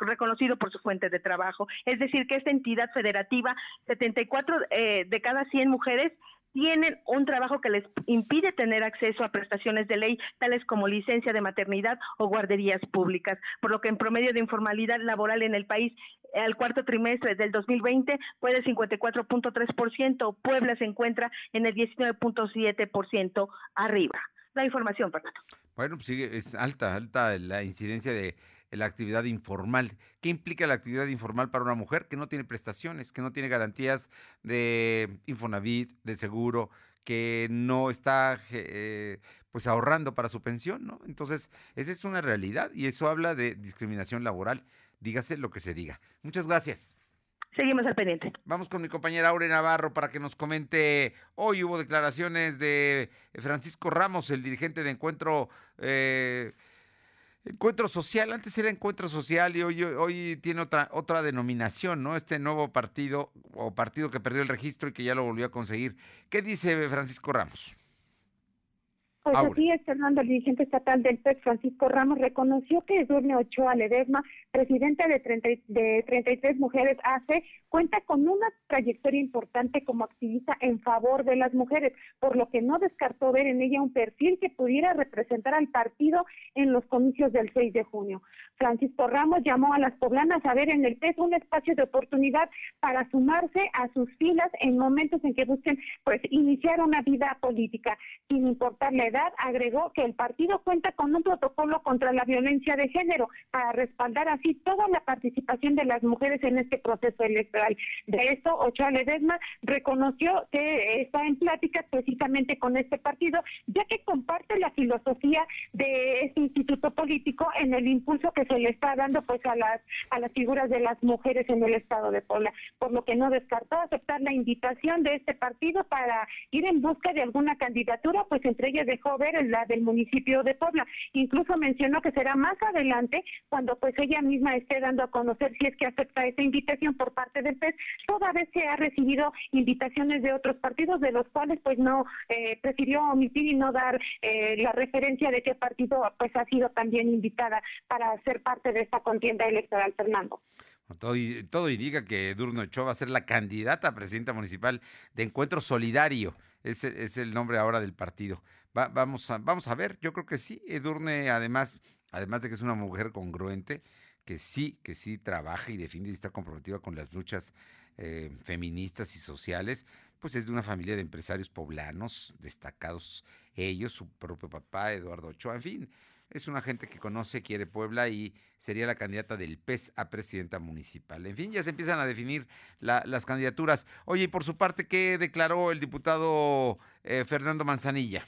reconocido por su fuente de trabajo. Es decir, que esta entidad federativa, 74 eh, de cada 100 mujeres, tienen un trabajo que les impide tener acceso a prestaciones de ley, tales como licencia de maternidad o guarderías públicas, por lo que en promedio de informalidad laboral en el país al cuarto trimestre del 2020 fue del 54.3%, Puebla se encuentra en el 19.7% arriba. La información, Fernando. Bueno, pues sigue, es alta, alta la incidencia de la actividad informal. ¿Qué implica la actividad informal para una mujer que no tiene prestaciones, que no tiene garantías de Infonavit, de seguro, que no está eh, pues ahorrando para su pensión, ¿no? Entonces, esa es una realidad y eso habla de discriminación laboral. Dígase lo que se diga. Muchas gracias. Seguimos al pendiente. Vamos con mi compañera Aure Navarro para que nos comente. Hoy hubo declaraciones de Francisco Ramos, el dirigente de Encuentro eh, Encuentro Social, antes era Encuentro Social y hoy, hoy tiene otra, otra denominación, ¿no? Este nuevo partido o partido que perdió el registro y que ya lo volvió a conseguir. ¿Qué dice Francisco Ramos? Pues así es, Fernando, el dirigente estatal del PEC, Francisco Ramos, reconoció que Edurne Ochoa Ledesma, presidenta de, 30, de 33 Mujeres AC, cuenta con una trayectoria importante como activista en favor de las mujeres, por lo que no descartó ver en ella un perfil que pudiera representar al partido en los comicios del 6 de junio. Francisco Ramos llamó a las poblanas a ver en el PES un espacio de oportunidad para sumarse a sus filas en momentos en que busquen pues iniciar una vida política. Sin importar la agregó que el partido cuenta con un protocolo contra la violencia de género para respaldar así toda la participación de las mujeres en este proceso electoral. De esto, Ochoa Ledesma reconoció que está en plática precisamente con este partido, ya que comparte la filosofía de este instituto político en el impulso que se le está dando pues a las a las figuras de las mujeres en el estado de Puebla, por lo que no descartó aceptar la invitación de este partido para ir en busca de alguna candidatura, pues entre ellas ver la del municipio de Puebla. Incluso mencionó que será más adelante cuando pues ella misma esté dando a conocer si es que acepta esta invitación por parte del PES. Toda vez se ha recibido invitaciones de otros partidos de los cuales pues no eh, prefirió omitir y no dar eh, la referencia de qué partido pues ha sido también invitada para ser parte de esta contienda electoral, Fernando. Todo, indica que Durno Ochoa va a ser la candidata a presidenta municipal de Encuentro Solidario. Ese es el nombre ahora del partido. Vamos, a, vamos a ver, yo creo que sí. Edurne, además, además de que es una mujer congruente, que sí, que sí trabaja y defiende y está comprometida con las luchas eh, feministas y sociales, pues es de una familia de empresarios poblanos, destacados ellos, su propio papá, Eduardo Ochoa, en fin, es una gente que conoce, quiere Puebla y sería la candidata del PES a presidenta municipal. En fin, ya se empiezan a definir las candidaturas. Oye, y por su parte, ¿qué declaró el diputado eh, Fernando Manzanilla?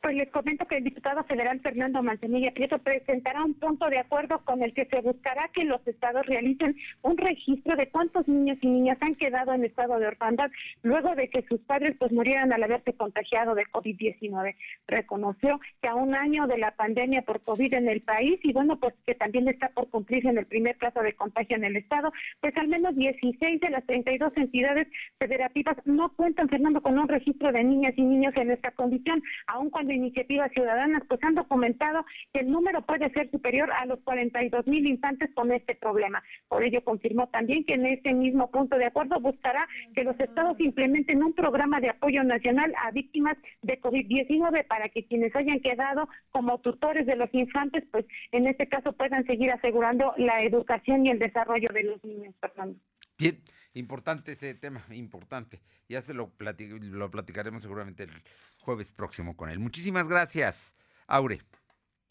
Pues les comento que el diputado federal Fernando Manzanilla Prieto presentará un punto de acuerdo con el que se buscará que los estados realicen un registro de cuántos niños y niñas han quedado en estado de orfandad luego de que sus padres pues murieran al haberse contagiado de COVID-19. Reconoció que a un año de la pandemia por COVID en el país y bueno, pues que también está por cumplirse en el primer caso de contagio en el estado, pues al menos 16 de las 32 entidades federativas no cuentan, Fernando, con un registro de niñas y niños en esta condición, aun cuando iniciativas ciudadanas pues han documentado que el número puede ser superior a los 42 mil infantes con este problema. Por ello confirmó también que en este mismo punto de acuerdo buscará que los estados implementen un programa de apoyo nacional a víctimas de COVID-19 para que quienes hayan quedado como tutores de los infantes, pues en este caso puedan seguir asegurando la educación y el desarrollo de los niños, Fernando. Bien, importante este tema, importante. Ya se lo, lo platicaremos seguramente el jueves próximo con él. Muchísimas gracias, Aure.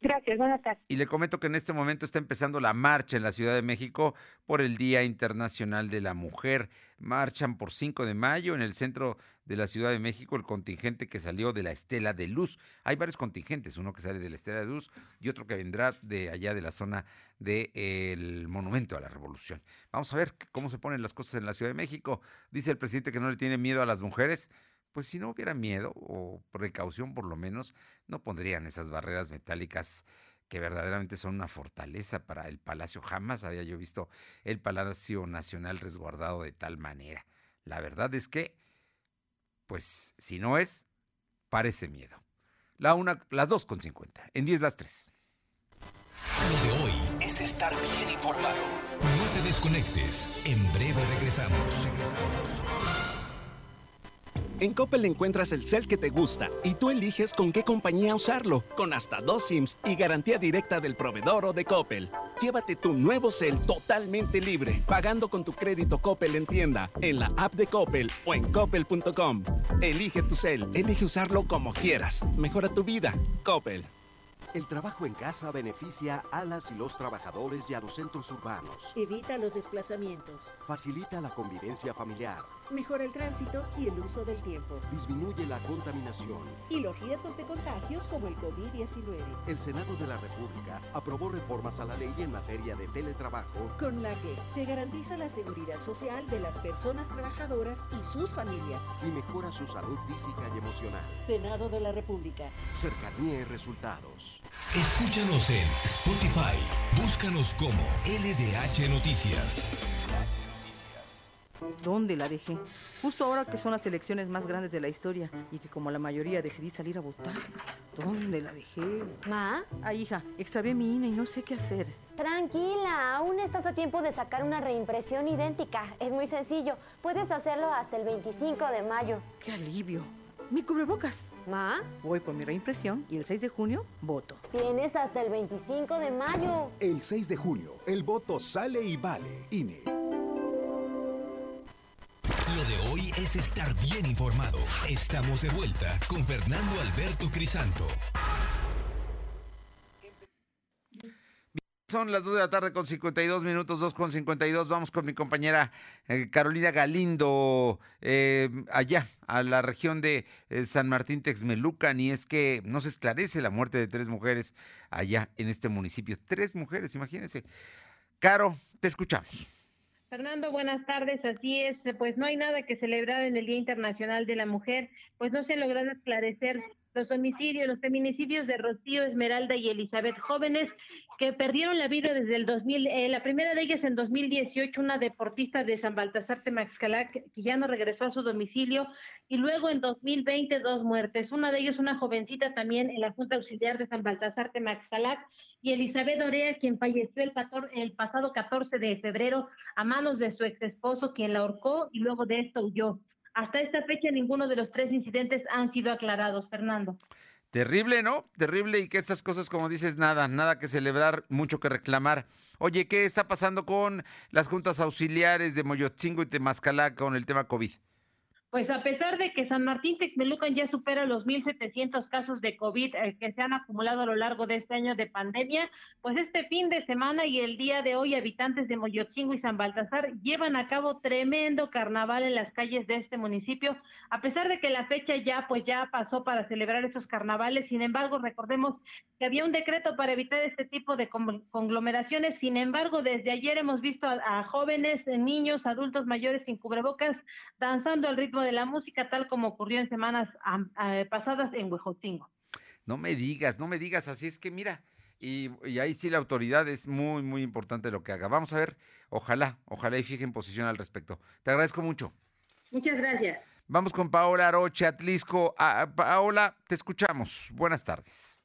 Gracias, buenas tardes. Y le comento que en este momento está empezando la marcha en la Ciudad de México por el Día Internacional de la Mujer. Marchan por 5 de mayo en el centro de la Ciudad de México el contingente que salió de la Estela de Luz. Hay varios contingentes, uno que sale de la Estela de Luz y otro que vendrá de allá de la zona del Monumento a la Revolución. Vamos a ver cómo se ponen las cosas en la Ciudad de México. Dice el presidente que no le tiene miedo a las mujeres pues si no hubiera miedo o precaución por lo menos, no pondrían esas barreras metálicas que verdaderamente son una fortaleza para el palacio. Jamás había yo visto el Palacio Nacional resguardado de tal manera. La verdad es que, pues si no es, parece miedo. La una, las dos con cincuenta. En diez las tres. Lo de hoy es estar bien informado. No te desconectes. En breve regresamos. Regresamos. En Coppel encuentras el cel que te gusta y tú eliges con qué compañía usarlo, con hasta dos SIMs y garantía directa del proveedor o de Coppel. Llévate tu nuevo cel totalmente libre, pagando con tu crédito Coppel en tienda, en la app de Coppel o en coppel.com. Elige tu cel, elige usarlo como quieras. Mejora tu vida. Coppel. El trabajo en casa beneficia a las y los trabajadores y a los centros urbanos. Evita los desplazamientos. Facilita la convivencia familiar. Mejora el tránsito y el uso del tiempo. Disminuye la contaminación. Y los riesgos de contagios como el COVID-19. El Senado de la República aprobó reformas a la ley en materia de teletrabajo. Con la que se garantiza la seguridad social de las personas trabajadoras y sus familias. Y mejora su salud física y emocional. Senado de la República. Cercanía y resultados. Escúchanos en Spotify. Búscanos como LDH Noticias. ¿Dónde la dejé? Justo ahora que son las elecciones más grandes de la historia y que como la mayoría decidí salir a votar. ¿Dónde la dejé? ¿Ma? Ay, hija, extravié mi INE y no sé qué hacer. Tranquila, aún estás a tiempo de sacar una reimpresión idéntica. Es muy sencillo. Puedes hacerlo hasta el 25 de mayo. ¡Qué alivio! Mi cubrebocas. ¿Ma? Voy por mi reimpresión y el 6 de junio voto. Tienes hasta el 25 de mayo. El 6 de junio, el voto sale y vale. INE. Estar bien informado. Estamos de vuelta con Fernando Alberto Crisanto. Son las 2 de la tarde con 52 minutos, 2 con 52. Vamos con mi compañera eh, Carolina Galindo, eh, allá, a la región de eh, San Martín Texmelucan. Y es que no se esclarece la muerte de tres mujeres allá en este municipio. Tres mujeres, imagínense. Caro, te escuchamos. Fernando, buenas tardes. Así es, pues no hay nada que celebrar en el Día Internacional de la Mujer, pues no se han logrado esclarecer los homicidios, los feminicidios de Rocío, Esmeralda y Elizabeth, jóvenes que perdieron la vida desde el 2000. Eh, la primera de ellas en 2018, una deportista de San Baltasar Temaxcalac, que ya no regresó a su domicilio, y luego en 2020 dos muertes. Una de ellas una jovencita también en la Junta Auxiliar de San Baltasar Temaxcalac, y Elizabeth Orea, quien falleció el, el pasado 14 de febrero a manos de su ex esposo, quien la ahorcó y luego de esto huyó. Hasta esta fecha ninguno de los tres incidentes han sido aclarados, Fernando. Terrible, ¿no? Terrible y que estas cosas, como dices, nada, nada que celebrar, mucho que reclamar. Oye, ¿qué está pasando con las juntas auxiliares de Moyotzingo y Temascalá con el tema COVID? Pues a pesar de que San Martín Texmelucan ya supera los 1.700 casos de COVID eh, que se han acumulado a lo largo de este año de pandemia, pues este fin de semana y el día de hoy habitantes de Moyotzingo y San Baltasar llevan a cabo tremendo carnaval en las calles de este municipio, a pesar de que la fecha ya pues ya pasó para celebrar estos carnavales, sin embargo recordemos que había un decreto para evitar este tipo de conglomeraciones, sin embargo desde ayer hemos visto a, a jóvenes, niños, adultos mayores sin cubrebocas danzando al ritmo de la música, tal como ocurrió en semanas pasadas en Huejotzingo. No me digas, no me digas, así es que mira, y, ahí sí la autoridad es muy, muy importante lo que haga. Vamos a ver, ojalá, ojalá y fijen posición al respecto. Te agradezco mucho. Muchas gracias. Vamos con Paola Aroche, Atlisco. Ah, Paola, te escuchamos. Buenas tardes.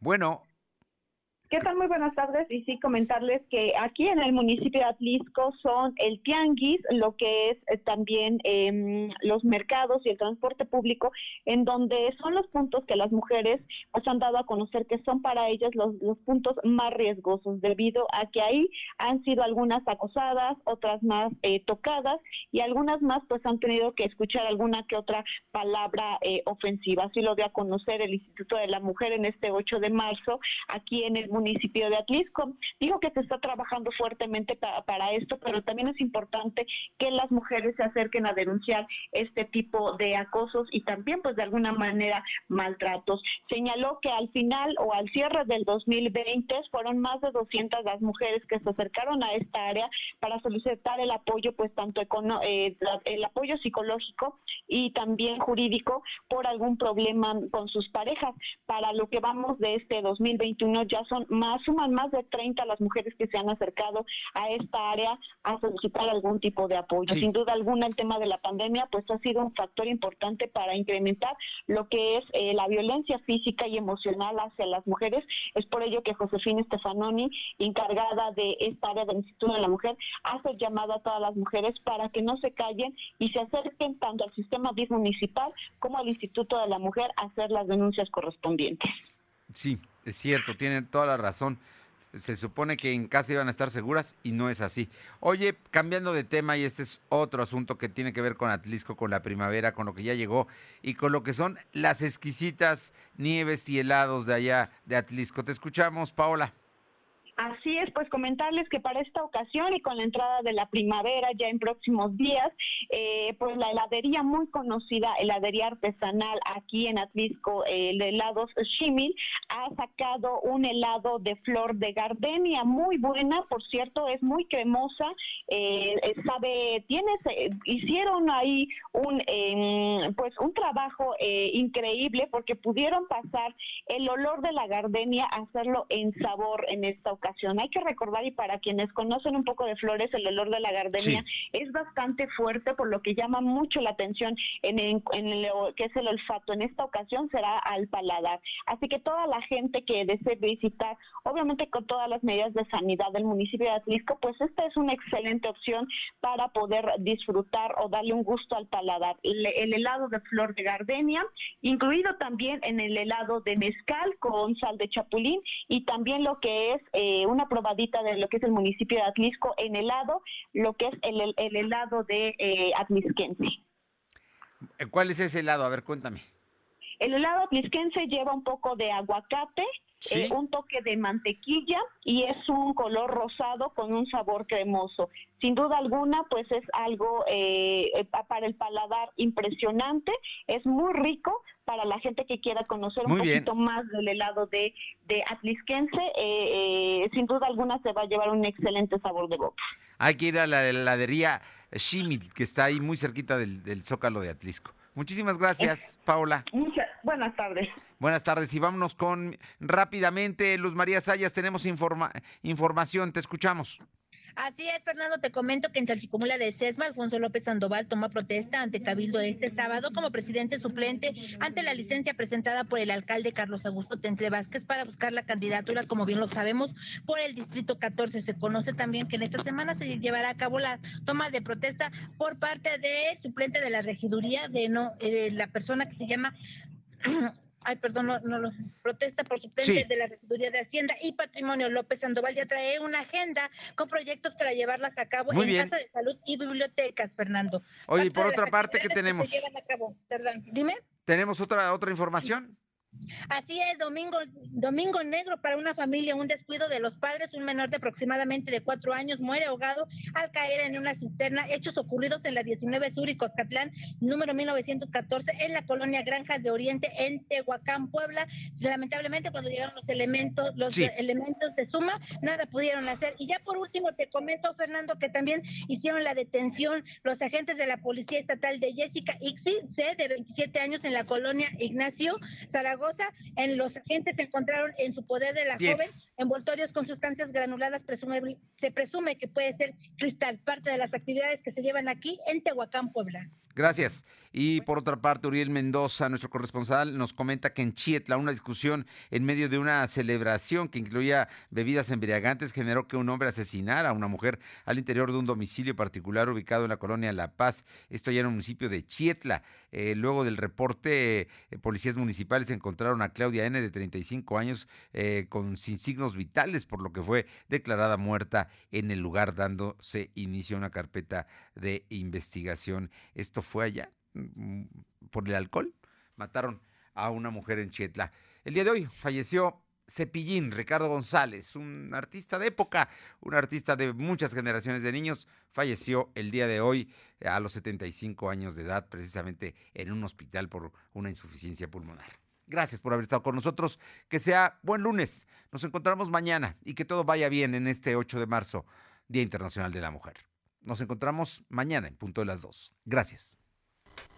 Bueno, ¿Qué tal? Muy buenas tardes. Y sí, comentarles que aquí en el municipio de Atlisco son el tianguis, lo que es eh, también eh, los mercados y el transporte público, en donde son los puntos que las mujeres pues, han dado a conocer que son para ellas los, los puntos más riesgosos, debido a que ahí han sido algunas acosadas, otras más eh, tocadas y algunas más pues han tenido que escuchar alguna que otra palabra eh, ofensiva. Así lo dio a conocer el Instituto de la Mujer en este 8 de marzo, aquí en el municipio de Atlisco. Digo que se está trabajando fuertemente para esto, pero también es importante que las mujeres se acerquen a denunciar este tipo de acosos y también pues de alguna manera maltratos. Señaló que al final o al cierre del 2020 fueron más de 200 las mujeres que se acercaron a esta área para solicitar el apoyo pues tanto eh, el apoyo psicológico y también jurídico por algún problema con sus parejas. Para lo que vamos de este 2021 ya son más, suman más de 30 las mujeres que se han acercado a esta área a solicitar algún tipo de apoyo. Sin duda alguna, el tema de la pandemia pues ha sido un factor importante para incrementar lo que es eh, la violencia física y emocional hacia las mujeres. Es por ello que Josefina Stefanoni, encargada de esta área del Instituto de la Mujer, hace llamado a todas las mujeres para que no se callen y se acerquen tanto al sistema municipal como al Instituto de la Mujer a hacer las denuncias correspondientes. Sí, es cierto, tienen toda la razón. Se supone que en casa iban a estar seguras y no es así. Oye, cambiando de tema, y este es otro asunto que tiene que ver con Atlisco, con la primavera, con lo que ya llegó y con lo que son las exquisitas nieves y helados de allá de Atlisco. Te escuchamos, Paola. Así es, pues comentarles que para esta ocasión y con la entrada de la primavera ya en próximos días, eh, pues la heladería muy conocida, heladería artesanal aquí en Atlisco, el helados Shimil, ha sacado un helado de flor de gardenia muy buena, por cierto, es muy cremosa, eh, sabe, tienes, hicieron ahí un, em, pues un trabajo eh, increíble porque pudieron pasar el olor de la gardenia, hacerlo en sabor en esta ocasión hay que recordar, y para quienes conocen un poco de flores, el olor de la gardenia es bastante fuerte, por lo que llama mucho la atención en, el, que es el olfato. En esta ocasión será al paladar. Así que toda la gente que desee visitar, obviamente con todas las medidas de sanidad del municipio de Atlisco, pues esta es una excelente opción para poder disfrutar o darle un gusto al paladar. El, el helado de flor de gardenia, incluido también en el helado de mezcal con sal de chapulín y también lo que es eh, eh, una probadita de lo que es el municipio de Atlisco en helado, lo que es el, helado de eh, Atlisquense. ¿Cuál es ese helado? A ver, cuéntame. El helado atlisquense lleva un poco de aguacate, eh, un toque de mantequilla y es un color rosado con un sabor cremoso. Sin duda alguna, pues es algo eh, eh, para el paladar impresionante, es muy rico para la gente que quiera conocer un poquito más del helado de, de Atlisquense. sin duda alguna se va a llevar un excelente sabor de boca. Hay que ir a la heladería Shimit, que está ahí muy cerquita del, del Zócalo de Atlisco. Muchísimas gracias, Paola. Muchas buenas tardes. Buenas tardes y vámonos con rápidamente, Luz María Sayas, tenemos informa, información, te escuchamos. Así es, Fernando, te comento que en Chalchicomula de Sesma, Alfonso López Sandoval toma protesta ante Cabildo este sábado como presidente suplente ante la licencia presentada por el alcalde Carlos Augusto Tentle Vázquez para buscar la candidatura, como bien lo sabemos, por el distrito 14. Se conoce también que en esta semana se llevará a cabo la toma de protesta por parte del suplente de la regiduría de no, eh, la persona que se llama ay, perdón, no, no protesta por suplente Sí. de la Regiduría de Hacienda y Patrimonio López Sandoval ya trae una agenda con proyectos para llevarlas a cabo Muy en bien. casa de salud y bibliotecas, Fernando. Oye, y por otra parte, ¿qué que tenemos? llevan a cabo. Perdón, dime. ¿Tenemos otra, otra información? Así es, domingo, domingo negro para una familia, un descuido de los padres, un menor de aproximadamente de cuatro años muere ahogado al caer en una cisterna, hechos ocurridos en la 19 Sur y Coscatlán, número 1914, en la colonia Granjas de Oriente, en Tehuacán, Puebla. Lamentablemente, cuando llegaron los elementos, los Sí. elementos de suma, nada pudieron hacer. Y ya por último, te comento, Fernando, que también hicieron la detención los agentes de la Policía Estatal de Jessica Ixi, C, de 27 años, en la colonia Ignacio Zaragoza. En los agentes se encontraron en su poder de la Bien. joven envoltorios con sustancias granuladas, presumible- se presume que puede ser cristal, parte de las actividades que se llevan aquí en Tehuacán, Puebla. Gracias. Y por otra parte, Uriel Mendoza, nuestro corresponsal, nos comenta que en Chietla una discusión en medio de una celebración que incluía bebidas embriagantes generó que un hombre asesinara a una mujer al interior de un domicilio particular ubicado en la colonia La Paz. Esto ya en el municipio de Chietla. Eh, luego del reporte, eh, policías municipales encontraron a Claudia N. de 35 años eh, con sin signos vitales, por lo que fue declarada muerta en el lugar, dándose inicio a una carpeta de investigación. Esto fue allá por el alcohol. Mataron a una mujer en Chietla. El día de hoy falleció Cepillín, Ricardo González, un artista de época, un artista de muchas generaciones de niños, falleció el día de hoy eh, a los 75 años de edad, precisamente en un hospital por una insuficiencia pulmonar. Gracias por haber estado con nosotros. Que sea buen lunes. Nos encontramos mañana y que todo vaya bien en este 8 de marzo, Día Internacional de la Mujer. Nos encontramos mañana en punto de las 2. Gracias.